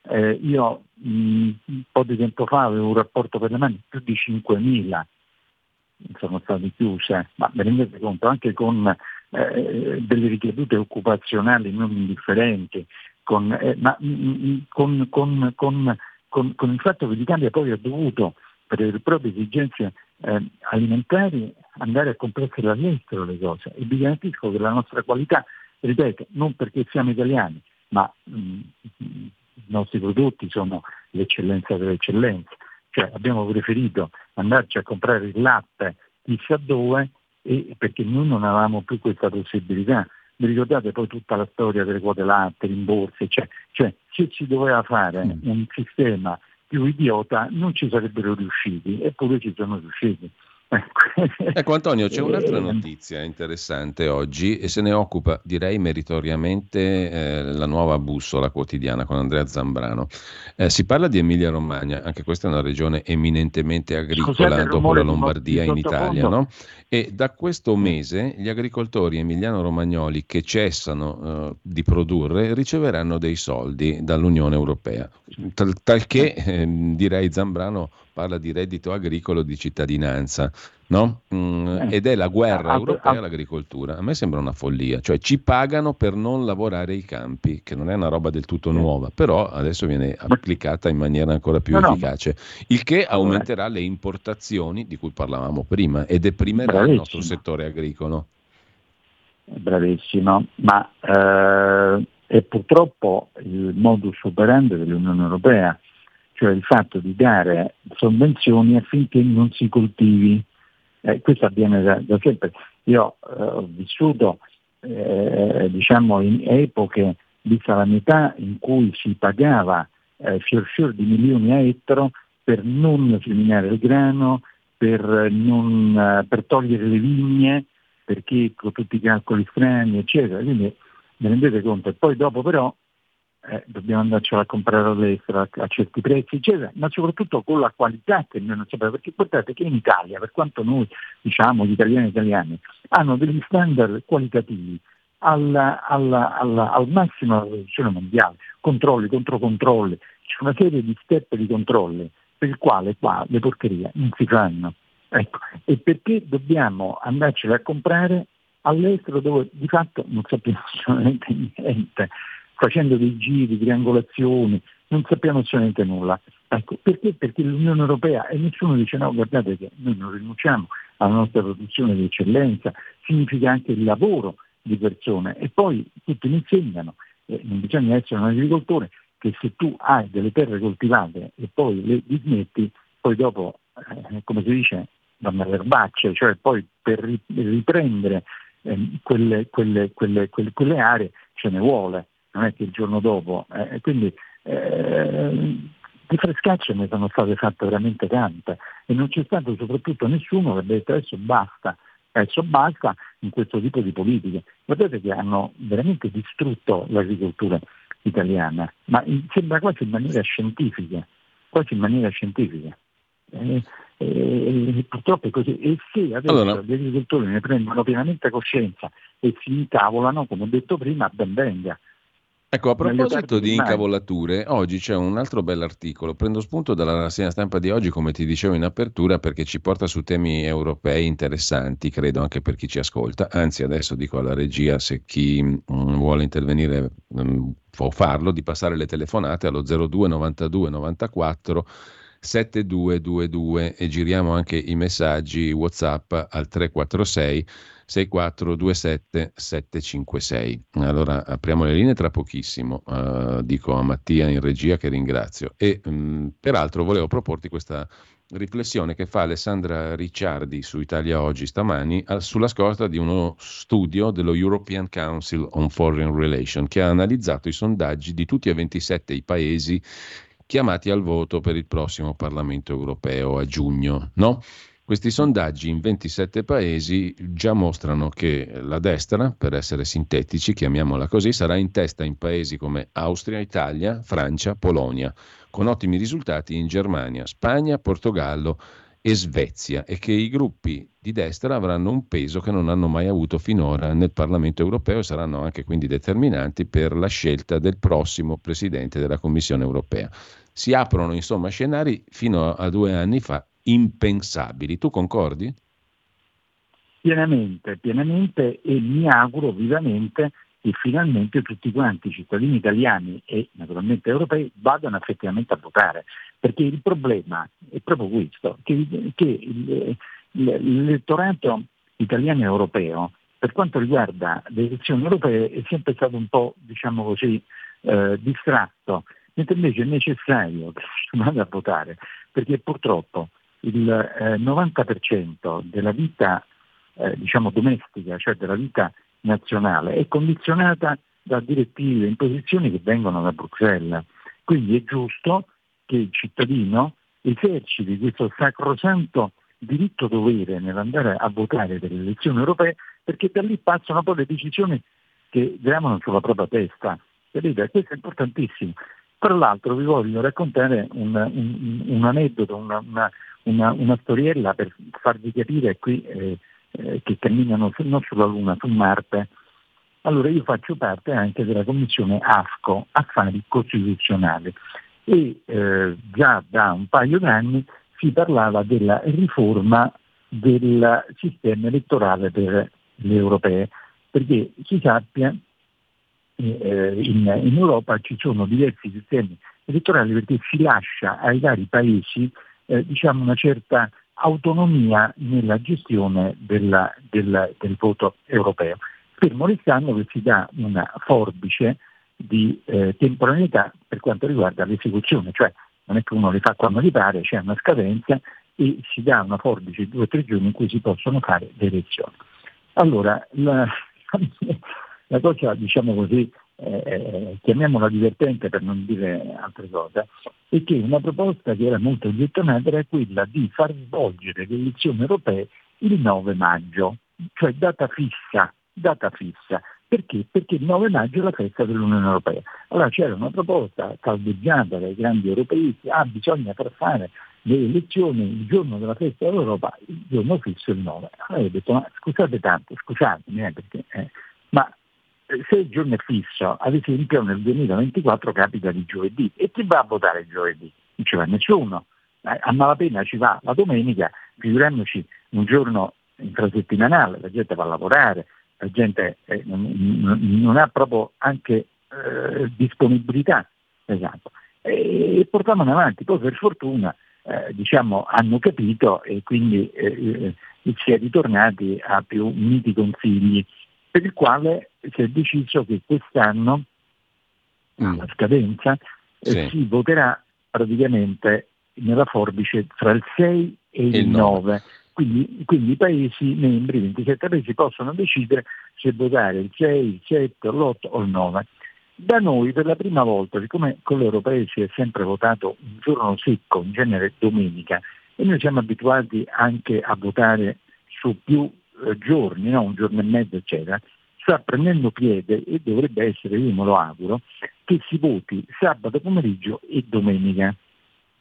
Eh, io mh, un po' di tempo fa avevo un rapporto per le mani, più di 5.000 sono state chiuse, ma vi rendete conto anche con eh, delle ricadute occupazionali non indifferenti, con, eh, ma, mh, mm, mm, con, con, con, il fatto che l'Italia poi ha dovuto per le proprie esigenze eh, alimentari andare a comprarsi all'estero le cose. E vi garantisco che la nostra qualità, ripeto, non perché siamo italiani, ma mh, mm, i nostri prodotti sono l'eccellenza dell'eccellenza, cioè abbiamo preferito andarci a comprare il latte chissà dove e perché noi non avevamo più questa possibilità. Vi ricordate poi tutta la storia delle quote latte, rimborsi, cioè, cioè se si doveva fare mm. un sistema più idiota non ci sarebbero riusciti, eppure ci sono riusciti. Ecco Antonio, c'è un'altra eh, notizia interessante oggi e se ne occupa direi meritoriamente eh, la nuova bussola quotidiana con Andrea Zambrano. Eh, si parla di Emilia Romagna, anche questa è una regione eminentemente agricola dopo la Lombardia in Italia, no? E da questo mese gli agricoltori emiliano-romagnoli che cessano eh, di produrre riceveranno dei soldi dall'Unione Europea, tal, tal che ehm, direi Zambrano parla di reddito agricolo di cittadinanza, no? mm, eh. ed è la guerra europea all'agricoltura. A me sembra una follia, cioè ci pagano per non lavorare i campi, che non è una roba del tutto nuova, però adesso viene applicata in maniera ancora più no, efficace, il che aumenterà le importazioni di cui parlavamo prima e deprimerà Bravissimo. il nostro settore agricolo. Bravissimo, ma eh, è purtroppo il modus operandi dell'Unione Europea cioè il fatto di dare sovvenzioni affinché non si coltivi. Eh, questo avviene da, da sempre. Io eh, ho vissuto eh, diciamo in epoche di calamità in cui si pagava eh, fior fior di milioni a ettaro per non seminare il grano, per, non, eh, per togliere le vigne, perché con tutti i calcoli strani, eccetera. Quindi vi rendete conto. E poi dopo però eh, dobbiamo andarcela a comprare all'estero a, a certi prezzi, eccetera, ma soprattutto con la qualità che noi non sappiamo, perché guardate che in Italia, per quanto noi diciamo gli italiani e italiani, hanno degli standard qualitativi alla, alla, alla, al massimo della produzione mondiale, controlli, controcontrolli, c'è una serie di step di controlli per il quale qua le porcherie non si fanno. Ecco, e perché dobbiamo andarcela a comprare all'estero dove di fatto non sappiamo assolutamente niente, facendo dei giri, triangolazioni, non sappiamo assolutamente nulla. Ecco, perché? Perché l'Unione Europea e nessuno dice no, guardate che noi non rinunciamo alla nostra produzione di eccellenza, significa anche il lavoro di persone e poi tutti mi insegnano, eh, non bisogna essere un agricoltore, che se tu hai delle terre coltivate e poi le dismetti, poi dopo, eh, come si dice, vanno alle erbacce, cioè poi per riprendere eh, quelle, quelle, quelle, quelle, aree ce ne vuole, non è che il giorno dopo. Eh, quindi eh, di frescacce ne sono state fatte veramente tante e non c'è stato soprattutto nessuno che abbia detto adesso basta, adesso basta in questo tipo di politiche. Guardate che hanno veramente distrutto l'agricoltura italiana, ma sembra quasi in maniera scientifica, quasi in maniera scientifica. Eh, eh, purtroppo è così. E se adesso allora. gli agricoltori ne prendono pienamente coscienza e si intavolano, come ho detto prima, ben venga. Ecco, a proposito di incavolature, oggi c'è un altro bell'articolo. Prendo spunto dalla rassegna stampa di oggi, come ti dicevo in apertura, perché ci porta su temi europei interessanti, credo anche per chi ci ascolta. Anzi, adesso dico alla regia se chi mh, mm, vuole intervenire mh, mm, può farlo, di passare le telefonate allo 02 92 94 7222 e giriamo anche i messaggi WhatsApp al 346 6427 756. Allora apriamo le linee tra pochissimo, uh, dico a Mattia in regia che ringrazio e um, peraltro volevo proporti questa riflessione che fa Alessandra Ricciardi su Italia Oggi stamani sulla scorta di uno studio dello European Council on Foreign Relations che ha analizzato i sondaggi di tutti e 27 i paesi chiamati al voto per il prossimo Parlamento europeo a giugno. No? Questi sondaggi in 27 paesi già mostrano che la destra, per essere sintetici, chiamiamola così, sarà in testa in paesi come Austria, Italia, Francia, Polonia, con ottimi risultati in Germania, Spagna, Portogallo e Svezia e che i gruppi di destra avranno un peso che non hanno mai avuto finora nel Parlamento europeo e saranno anche quindi determinanti per la scelta del prossimo Presidente della Commissione europea. Si aprono insomma scenari fino a due anni fa impensabili. Tu concordi? Pienamente, pienamente e mi auguro vivamente che finalmente tutti quanti i cittadini italiani e naturalmente europei vadano effettivamente a votare, perché il problema è proprio questo, che, che l'elettorato italiano e europeo per quanto riguarda le elezioni europee è sempre stato un po' diciamo così, eh, distratto mentre invece è necessario che si vada a votare, perché purtroppo il eh, 90% della vita eh, diciamo domestica, cioè della vita nazionale, è condizionata da direttive e imposizioni che vengono da Bruxelles. Quindi è giusto che il cittadino eserciti questo sacrosanto diritto dovere nell'andare a votare per le elezioni europee perché da lì passano poi le decisioni che gravano sulla propria testa. Vedete, questo è importantissimo. Tra l'altro vi voglio raccontare un, un, un aneddoto, una, una, una, storiella per farvi capire qui eh, eh, che camminano non sulla Luna, su Marte. Allora io faccio parte anche della commissione AFCO, Affari Costituzionali, e eh, già da un paio d'anni si parlava della riforma del sistema elettorale per le europee, perché si sappia eh, in, in, Europa ci sono diversi sistemi elettorali perché si lascia ai vari paesi eh, diciamo una certa autonomia nella gestione della, della, del voto europeo, fermo restando che si dà una forbice di eh, temporaneità per quanto riguarda l'esecuzione, cioè non è che uno le fa quando gli pare, c'è una scadenza e si dà una forbice di due o tre giorni in cui si possono fare le elezioni. Allora, la, la cosa, diciamo così, eh, eh, chiamiamola divertente per non dire altre cose, è che una proposta che era molto gettonata era quella di far svolgere le elezioni europee il 9 maggio, cioè data fissa, data fissa. Perché? Perché il 9 maggio è la festa dell'Unione Europea. Allora c'era una proposta caldeggiata dai grandi europeisti, ah bisogna far fare le elezioni il giorno della festa dell'Europa, il giorno fisso il 9. Allora ho detto, ma scusate tanto, scusatemi, eh, perché, eh, ma se il giorno è fisso, ad esempio nel 2024 capita di giovedì e chi va a votare giovedì? Non ci va nessuno. Eh, a malapena ci va la domenica figuriamoci un giorno intrasettimanale, la gente va a lavorare, la gente eh, non, non, ha proprio anche eh, disponibilità. Esatto. E, e portavano avanti, poi per fortuna eh, diciamo, hanno capito e quindi eh, eh, si è ritornati a più miti consigli, per il quale si è deciso che quest'anno, mm. alla scadenza, eh, sì. si voterà praticamente nella forbice tra il 6 e il, il 9. 9. Quindi, quindi, i Paesi membri, 27 Paesi, possono decidere se votare il 6, il 7, l'8 o il 9. Da noi per la prima volta, siccome con gli europei si è sempre votato un giorno secco, in genere domenica, e noi siamo abituati anche a votare su più eh, giorni, no? un giorno e mezzo eccetera, sta prendendo piede e dovrebbe essere, io me lo auguro, che si voti sabato pomeriggio e domenica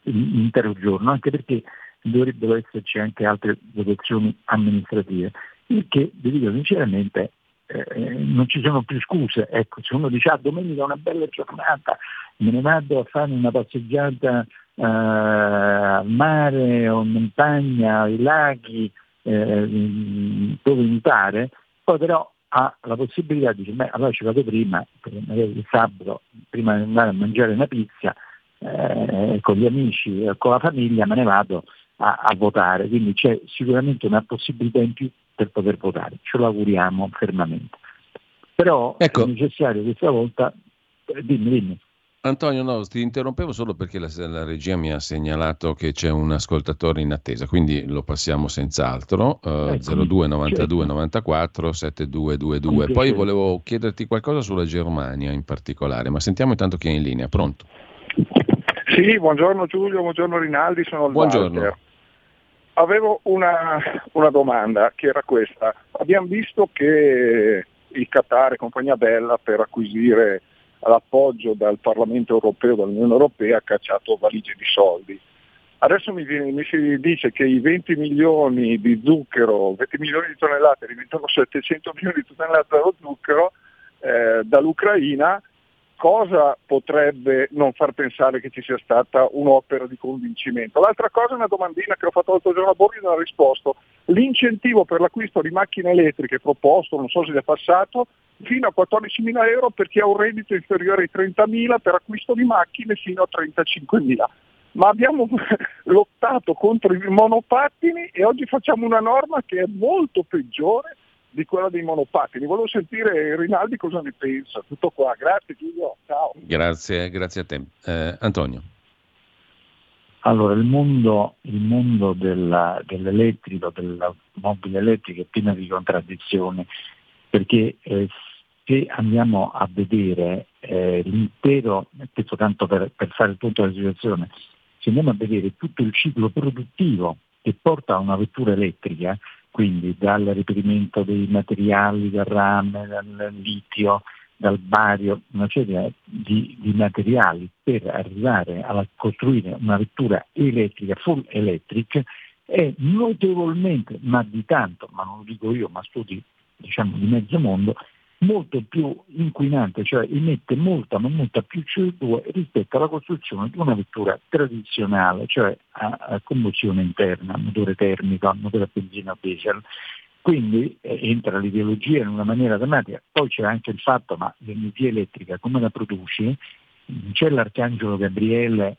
l'intero giorno, anche perché dovrebbero esserci anche altre votazioni amministrative, il che, vi dico sinceramente, eh, non ci sono più scuse. Ecco, se uno dice ah, domenica è una bella giornata, me ne vado a fare una passeggiata eh, al mare o in montagna, ai laghi, eh, dove mi pare, poi però ha la possibilità di dire, beh, allora ci vado prima, magari il sabato, prima di andare a mangiare una pizza, eh, con gli amici, con la famiglia, me ne vado a, a, votare. Quindi c'è sicuramente una possibilità in più per poter votare, ce lo auguriamo fermamente. Però ecco. è necessario questa volta, eh, dimmi, dimmi. Antonio, no, ti interrompevo solo perché la, la, regia mi ha segnalato che c'è un ascoltatore in attesa, quindi lo passiamo senz'altro. Uh, ecco, 02 92 94 7222. Poi volevo chiederti qualcosa sulla Germania in particolare, ma sentiamo intanto chi è in linea. Pronto? Sì, buongiorno Giulio, buongiorno Rinaldi, sono il Buongiorno. Walter. Avevo una, una domanda che era questa. Abbiamo visto che il Qatar e compagnia bella per acquisire l'appoggio dal Parlamento europeo, dall'Unione Europea, ha cacciato valigie di soldi. Adesso mi, mi, si dice che i 20 milioni di zucchero, 20 milioni di tonnellate diventano 700 milioni di tonnellate dello zucchero eh, dall'Ucraina cosa potrebbe non far pensare che ci sia stata un'opera di convincimento? L'altra cosa è una domandina che ho fatto l'altro giorno a Borghi e non ha risposto. L'incentivo per l'acquisto di macchine elettriche proposto, non so se è passato, fino a 14.000 euro per chi ha un reddito inferiore ai 30.000 per acquisto di macchine fino a 35.000. Ma abbiamo lottato contro i monopattini e oggi facciamo una norma che è molto peggiore di quella dei monopattini. Volevo sentire Rinaldi cosa ne pensa. Tutto qua, grazie Giulio, ciao. Grazie, grazie a te. Eh, Antonio. Allora, il mondo, il mondo della, dell'elettrico, dell'automobile elettrico è pieno di contraddizioni, perché eh, se andiamo a vedere eh, l'intero, questo tanto per, per fare il punto della situazione, se andiamo a vedere tutto il ciclo produttivo che porta a una vettura elettrica, quindi dal reperimento dei materiali, dal rame, dal litio, dal bario, una serie di, di materiali per arrivare a costruire una vettura elettrica, full electric, è notevolmente, ma di tanto, ma non lo dico io, ma studi diciamo, di mezzo mondo, molto più inquinante, cioè emette molta ma molta più CO2 rispetto alla costruzione di una vettura tradizionale, cioè a, a combustione interna, motore termico, motore a benzina diesel. Quindi eh, entra l'ideologia in una maniera drammatica. Poi c'è anche il fatto, ma l'energia elettrica come la produci? C'è l'arcangelo Gabriele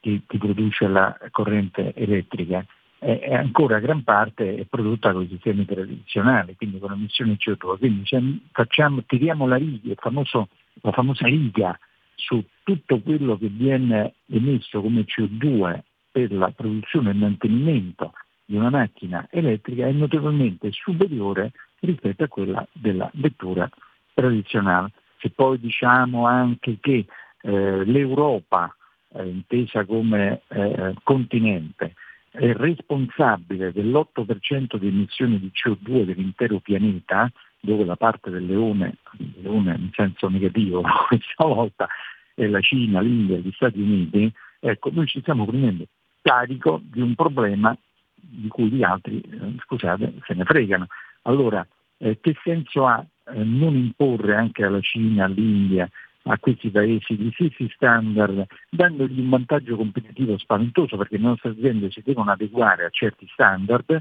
che ti produce la corrente elettrica, è ancora gran parte è prodotta con i sistemi tradizionali, quindi con emissioni CO2. Quindi facciamo, tiriamo la riga, famoso, la famosa riga su tutto quello che viene emesso come CO2 per la produzione e il mantenimento di una macchina elettrica è notevolmente superiore rispetto a quella della vettura tradizionale. Se poi diciamo anche che eh, l'Europa, eh, intesa come eh, continente, è responsabile dell'8% di emissioni di CO2 dell'intero pianeta, dove la parte del leone, leone in senso negativo questa volta, è la Cina, l'India, gli Stati Uniti, ecco, noi ci stiamo prendendo carico di un problema di cui gli altri, eh, scusate, se ne fregano. Allora, eh, che senso ha eh, non imporre anche alla Cina, all'India a questi paesi gli stessi standard, dandogli un vantaggio competitivo spaventoso perché le nostre aziende si devono adeguare a certi standard,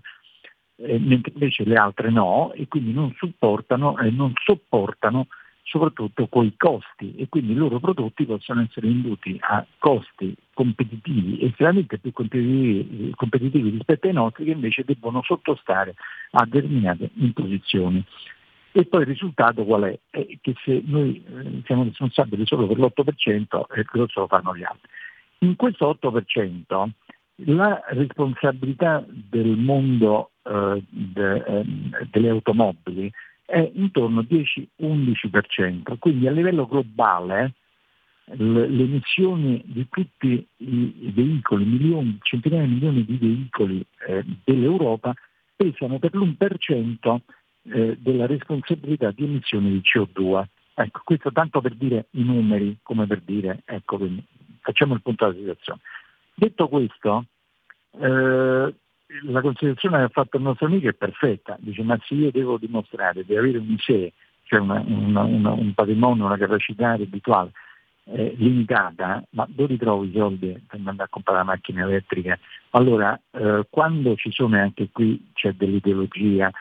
eh, mentre invece le altre no e quindi non supportano e non sopportano soprattutto coi costi e quindi i loro prodotti possono essere venduti a costi competitivi, estremamente più competitivi, competitivi rispetto ai nostri che invece debbono sottostare a determinate imposizioni. E poi il risultato qual è? È che se noi eh, siamo responsabili solo per l'8%, il grosso lo fanno gli altri. In questo 8% la responsabilità del mondo eh, de, eh, delle automobili è intorno al 10-11%, quindi a livello globale le, le emissioni di tutti i veicoli, milioni, centinaia di milioni di veicoli eh, dell'Europa pesano per l'1% eh, della responsabilità di emissioni di CO2. Ecco, questo tanto per dire i numeri, come per dire, ecco, quindi, facciamo il punto della situazione. Detto questo, eh, la considerazione che ha fatto il nostro amico è perfetta, dice ma se io devo dimostrare di avere un sé, cioè una, una, una, un patrimonio, una capacità reddituale eh, limitata, ma dove trovo i soldi per andare a comprare la macchina elettrica? Allora, eh, quando ci sono anche qui c'è dell'ideologia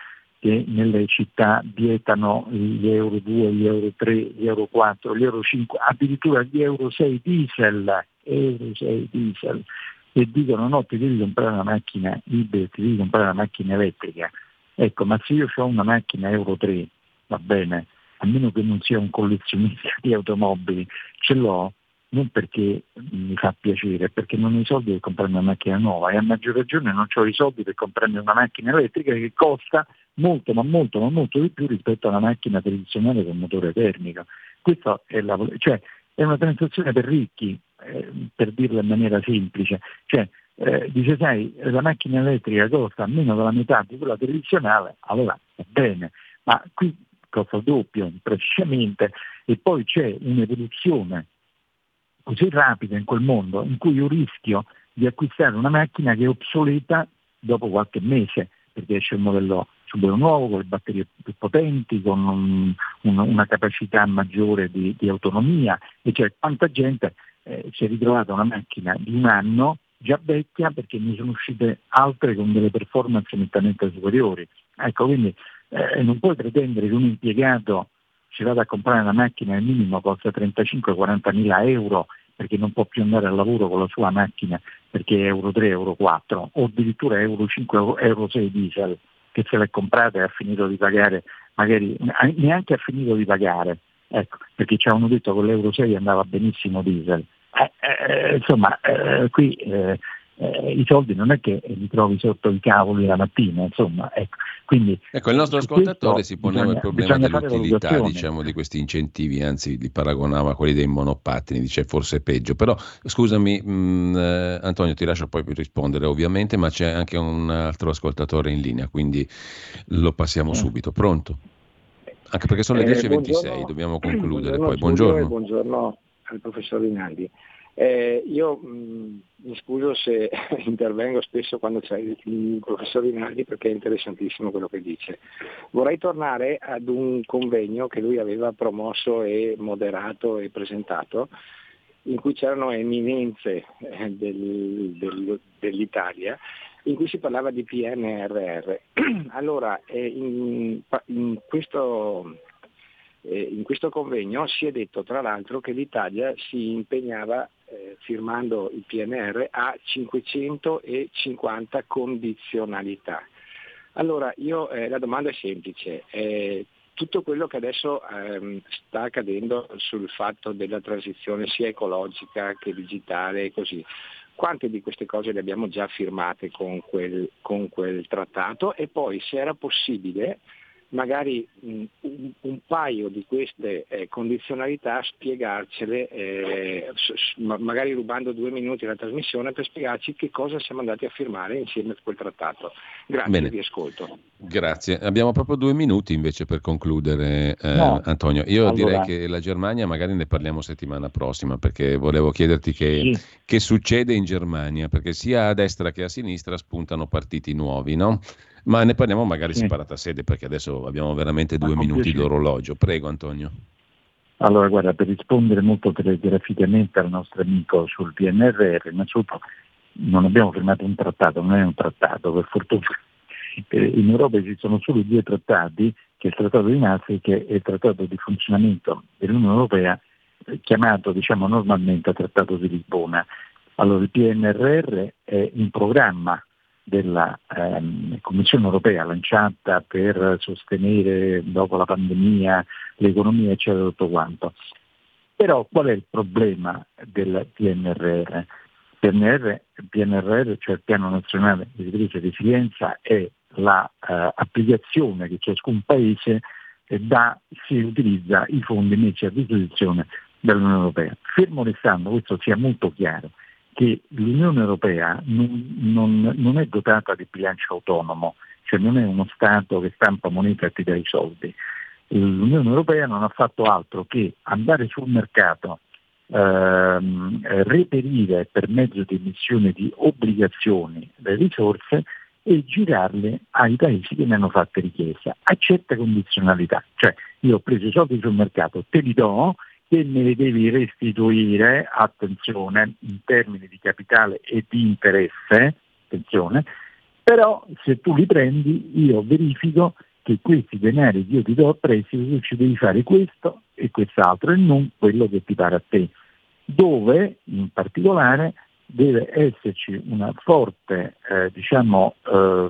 che nelle città vietano gli euro 2, gli euro 3, gli euro 4, gli euro 5, addirittura gli euro 6 diesel, euro 6 diesel, e dicono no ti devi comprare una macchina ibrida, ti devi comprare una macchina elettrica. Ecco, ma se io ho una macchina Euro 3, va bene, a meno che non sia un collezionista di automobili, ce l'ho non perché mi fa piacere, perché non ho i soldi per comprarmi una macchina nuova e a maggior ragione non ho i soldi per comprarmi una macchina elettrica che costa molto, ma molto, ma molto di più rispetto a una macchina tradizionale con motore termico. Questa è, la, cioè, è una transazione per ricchi, eh, per dirlo in maniera semplice. Cioè, eh, dice sai, la macchina elettrica costa meno della metà di quella tradizionale, allora va bene, ma qui costa doppio praticamente e poi c'è un'evoluzione così rapida in quel mondo in cui io rischio di acquistare una macchina che è obsoleta dopo qualche mese perché esce un modello subito nuovo, con le batterie più potenti, con un, un, una capacità maggiore di, di, autonomia, e cioè quanta gente eh, si è ritrovata una macchina di un anno già vecchia perché ne sono uscite altre con delle performance nettamente superiori. Ecco, quindi eh, non puoi pretendere che un impiegato si vada a comprare una macchina al minimo costa 35-40 mila euro perché non può più andare al lavoro con la sua macchina perché è euro 3, euro 4 o addirittura euro 5, euro 6 diesel che se l'è comprata e ha finito di pagare, magari neanche ha finito di pagare, ecco, perché ci avevano detto che l'euro 6 andava benissimo diesel. Eh, eh, insomma, eh, qui eh, i soldi non è che li trovi sotto i cavoli la mattina, insomma. Ecco, Quindi, ecco il nostro ascoltatore si poneva bisogna, il problema dell'utilità diciamo, di questi incentivi, anzi li paragonava a quelli dei monopattini, dice forse peggio. Però scusami mh, mm, eh, Antonio, ti lascio poi rispondere ovviamente, ma c'è anche un altro ascoltatore in linea, quindi lo passiamo eh. subito. Pronto? Anche perché sono le 10.26, eh, dobbiamo concludere. Buongiorno, poi. Buongiorno. buongiorno al professor Rinaldi. Eh, io mh, mm, mi scuso se intervengo spesso quando c'è il, il professor Rinaldi perché è interessantissimo quello che dice. Vorrei tornare ad un convegno che lui aveva promosso e moderato e presentato in cui c'erano eminenze eh, del, del, dell'Italia in cui si parlava di PNRR. allora, eh, in, in questo eh, in questo convegno si è detto tra l'altro che l'Italia si impegnava eh, firmando il PNR a 550 condizionalità. Allora io, eh, la domanda è semplice. Eh, tutto quello che adesso ehm, sta accadendo sul fatto della transizione sia ecologica che digitale e così, quante di queste cose le abbiamo già firmate con quel, con quel trattato e poi se era possibile magari un, un, paio di queste eh, condizionalità spiegarcele, eh, magari rubando due minuti alla trasmissione per spiegarci che cosa siamo andati a firmare insieme a quel trattato. Grazie, Bene. vi ascolto. Grazie, abbiamo proprio due minuti invece per concludere, eh, no. Antonio. Io allora. direi che la Germania magari ne parliamo settimana prossima perché volevo chiederti che, sì. che succede in Germania, perché sia a destra che a sinistra spuntano partiti nuovi, no? Ma ne parliamo magari sì. separata sede perché adesso abbiamo veramente due minuti d'orologio. Prego Antonio. Allora, guarda, per rispondere molto telegraficamente al nostro amico sul PNRR, innanzitutto non abbiamo firmato un trattato, non è un trattato, per fortuna. Eh, in Europa esistono solo due trattati, che è il Trattato di Maastricht e il Trattato di funzionamento dell'Unione Europea, eh, chiamato diciamo, normalmente Trattato di Lisbona. Allora il PNRR è un programma della ehm, Commissione europea lanciata per sostenere dopo la pandemia l'economia eccetera tutto quanto. Però qual è il problema del PNRR? PNR, PNRR, cioè il Piano Nazionale di Ripresa e Resilienza, è l'applicazione la, che ciascun Paese eh, dà se utilizza i fondi messi a disposizione dall'Unione Europea. Fermo restando, questo sia molto chiaro, che l'Unione Europea non, non, non, è dotata di bilancio autonomo, cioè non è uno Stato che stampa moneta e ti dà i soldi. L'Unione Europea non ha fatto altro che andare sul mercato, ehm, reperire per mezzo di emissione di obbligazioni le risorse e girarle ai paesi che ne hanno fatte richiesta, a certe condizionalità. Cioè io ho preso i soldi sul mercato, te li do che me li devi restituire, attenzione, in termini di capitale e di interesse, attenzione, però se tu li prendi io verifico che questi denari che io ti do a prestito ci devi fare questo e quest'altro e non quello che ti pare a te, dove in particolare deve esserci una forte eh, diciamo, eh,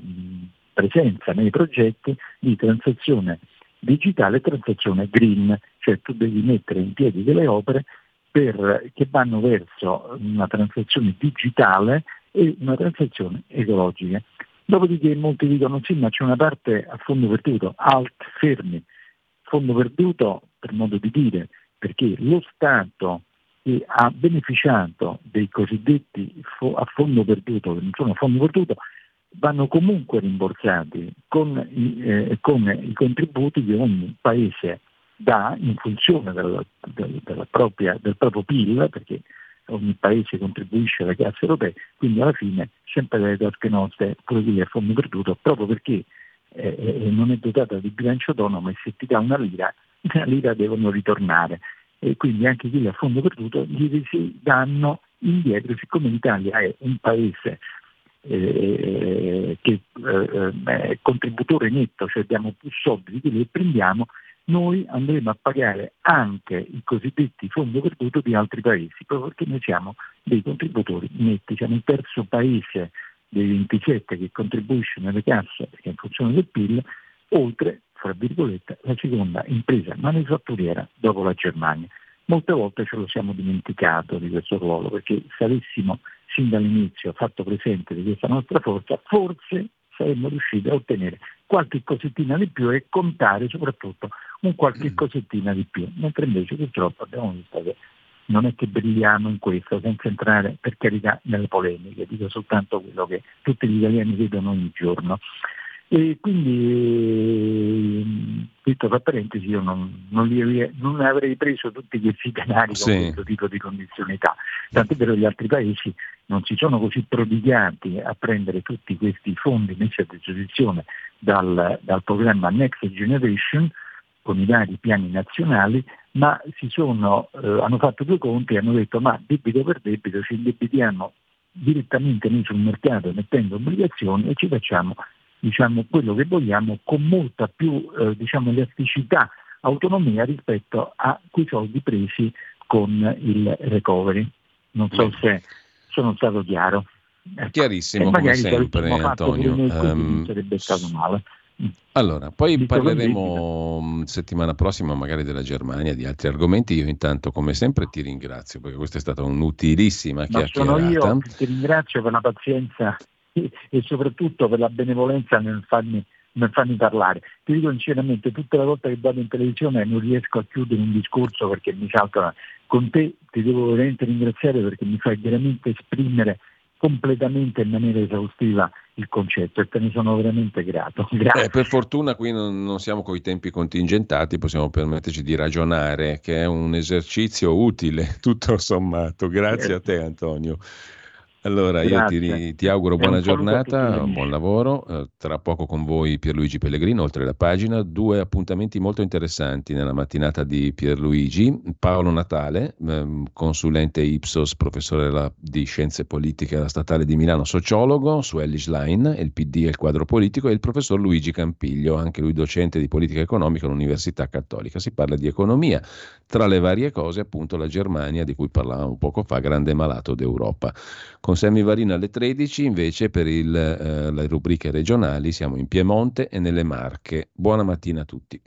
presenza nei progetti di transazione digitale transazione green, cioè tu devi mettere in piedi delle opere per, che vanno verso una transazione digitale e una transazione ecologica. Dopodiché molti dicono sì, ma c'è una parte a fondo perduto, alt, fermi, fondo perduto per modo di dire, perché lo Stato che ha beneficiato dei cosiddetti a fondo perduto, che non sono a fondo perduto, vanno comunque rimborsati con eh, con i contributi che ogni paese dà in funzione del, del, della propria, del proprio PIL, perché ogni paese contribuisce alle casse europee, quindi alla fine sempre dalle tasche nostre quello che è fondo perduto, proprio perché eh, eh, non è dotata di bilancio autonomo e se ti dà una lira, una lira devono ritornare. E quindi anche chi è a fondo perduto gli si danno indietro, siccome l'Italia è un paese eh, che eh, è contributore netto, cioè abbiamo più soldi di quelli che prendiamo, noi andremo a pagare anche i cosiddetti fondi perduti di altri paesi, proprio perché noi siamo dei contributori netti, siamo il terzo paese dei 27 che contribuisce nelle casse perché in funzione del PIL, oltre, fra virgolette, la seconda impresa manifatturiera dopo la Germania. Molte volte ce lo siamo dimenticato di questo ruolo, perché se avessimo sin dall'inizio fatto presente di questa nostra forza, forse saremmo riusciti a ottenere qualche cosettina di più e contare soprattutto un qualche mm. cosettina di più, mentre invece purtroppo abbiamo visto che non è che brilliamo in questo, senza entrare per carità nelle polemiche, dico soltanto quello che tutti gli italiani vedono ogni giorno. E quindi, detto tra parentesi, io non, non, li, non, avrei preso tutti questi denari sì. con questo tipo di condizionalità. Tant'è vero che gli altri paesi non si sono così prodigati a prendere tutti questi fondi messi a disposizione dal, dal programma Next Generation con i vari piani nazionali, ma sono, eh, hanno fatto due conti e hanno detto ma debito per debito ci indebitiamo direttamente noi sul mercato mettendo obbligazioni e ci facciamo diciamo, quello che vogliamo con molta più eh, diciamo, elasticità, autonomia rispetto a quei soldi presi con il recovery. Non so se sono stato chiaro. Ecco. Chiarissimo, come sempre, Antonio. Um, sarebbe stato male. Allora, poi Dico parleremo mm, settimana prossima magari della Germania, di altri argomenti. Io intanto, come sempre, ti ringrazio perché questa è stata un'utilissima chiacchierata. Sono io ti ringrazio per la pazienza e soprattutto per la benevolenza nel farmi, nel farmi parlare. Ti dico sinceramente, tutte le volte che vado in televisione non riesco a chiudere un discorso perché mi saltano. Con te ti devo veramente ringraziare perché mi fai veramente esprimere completamente in maniera esaustiva il concetto e te ne sono veramente grato. Eh, per fortuna qui non, non siamo con i tempi contingentati, possiamo permetterci di ragionare, che è un esercizio utile, tutto sommato. Grazie a te Antonio. Allora io ti, ti, auguro buona giornata, buon lavoro. Eh, tra poco con voi Pierluigi Pellegrino, oltre la pagina. Due appuntamenti molto interessanti nella mattinata di Pierluigi. Paolo Natale, ehm, consulente Ipsos, professore di scienze politiche alla Statale di Milano, sociologo su Ellis Line, il PD e il quadro politico, e il professor Luigi Campiglio, anche lui docente di politica economica all'Università Cattolica. Si parla di economia. Tra le varie cose, appunto, la Germania, di cui parlavamo poco fa, grande malato d'Europa. Con con Sammy Varina alle 13, invece per il, eh, le rubriche regionali siamo in Piemonte e nelle Marche. Buona mattina a tutti.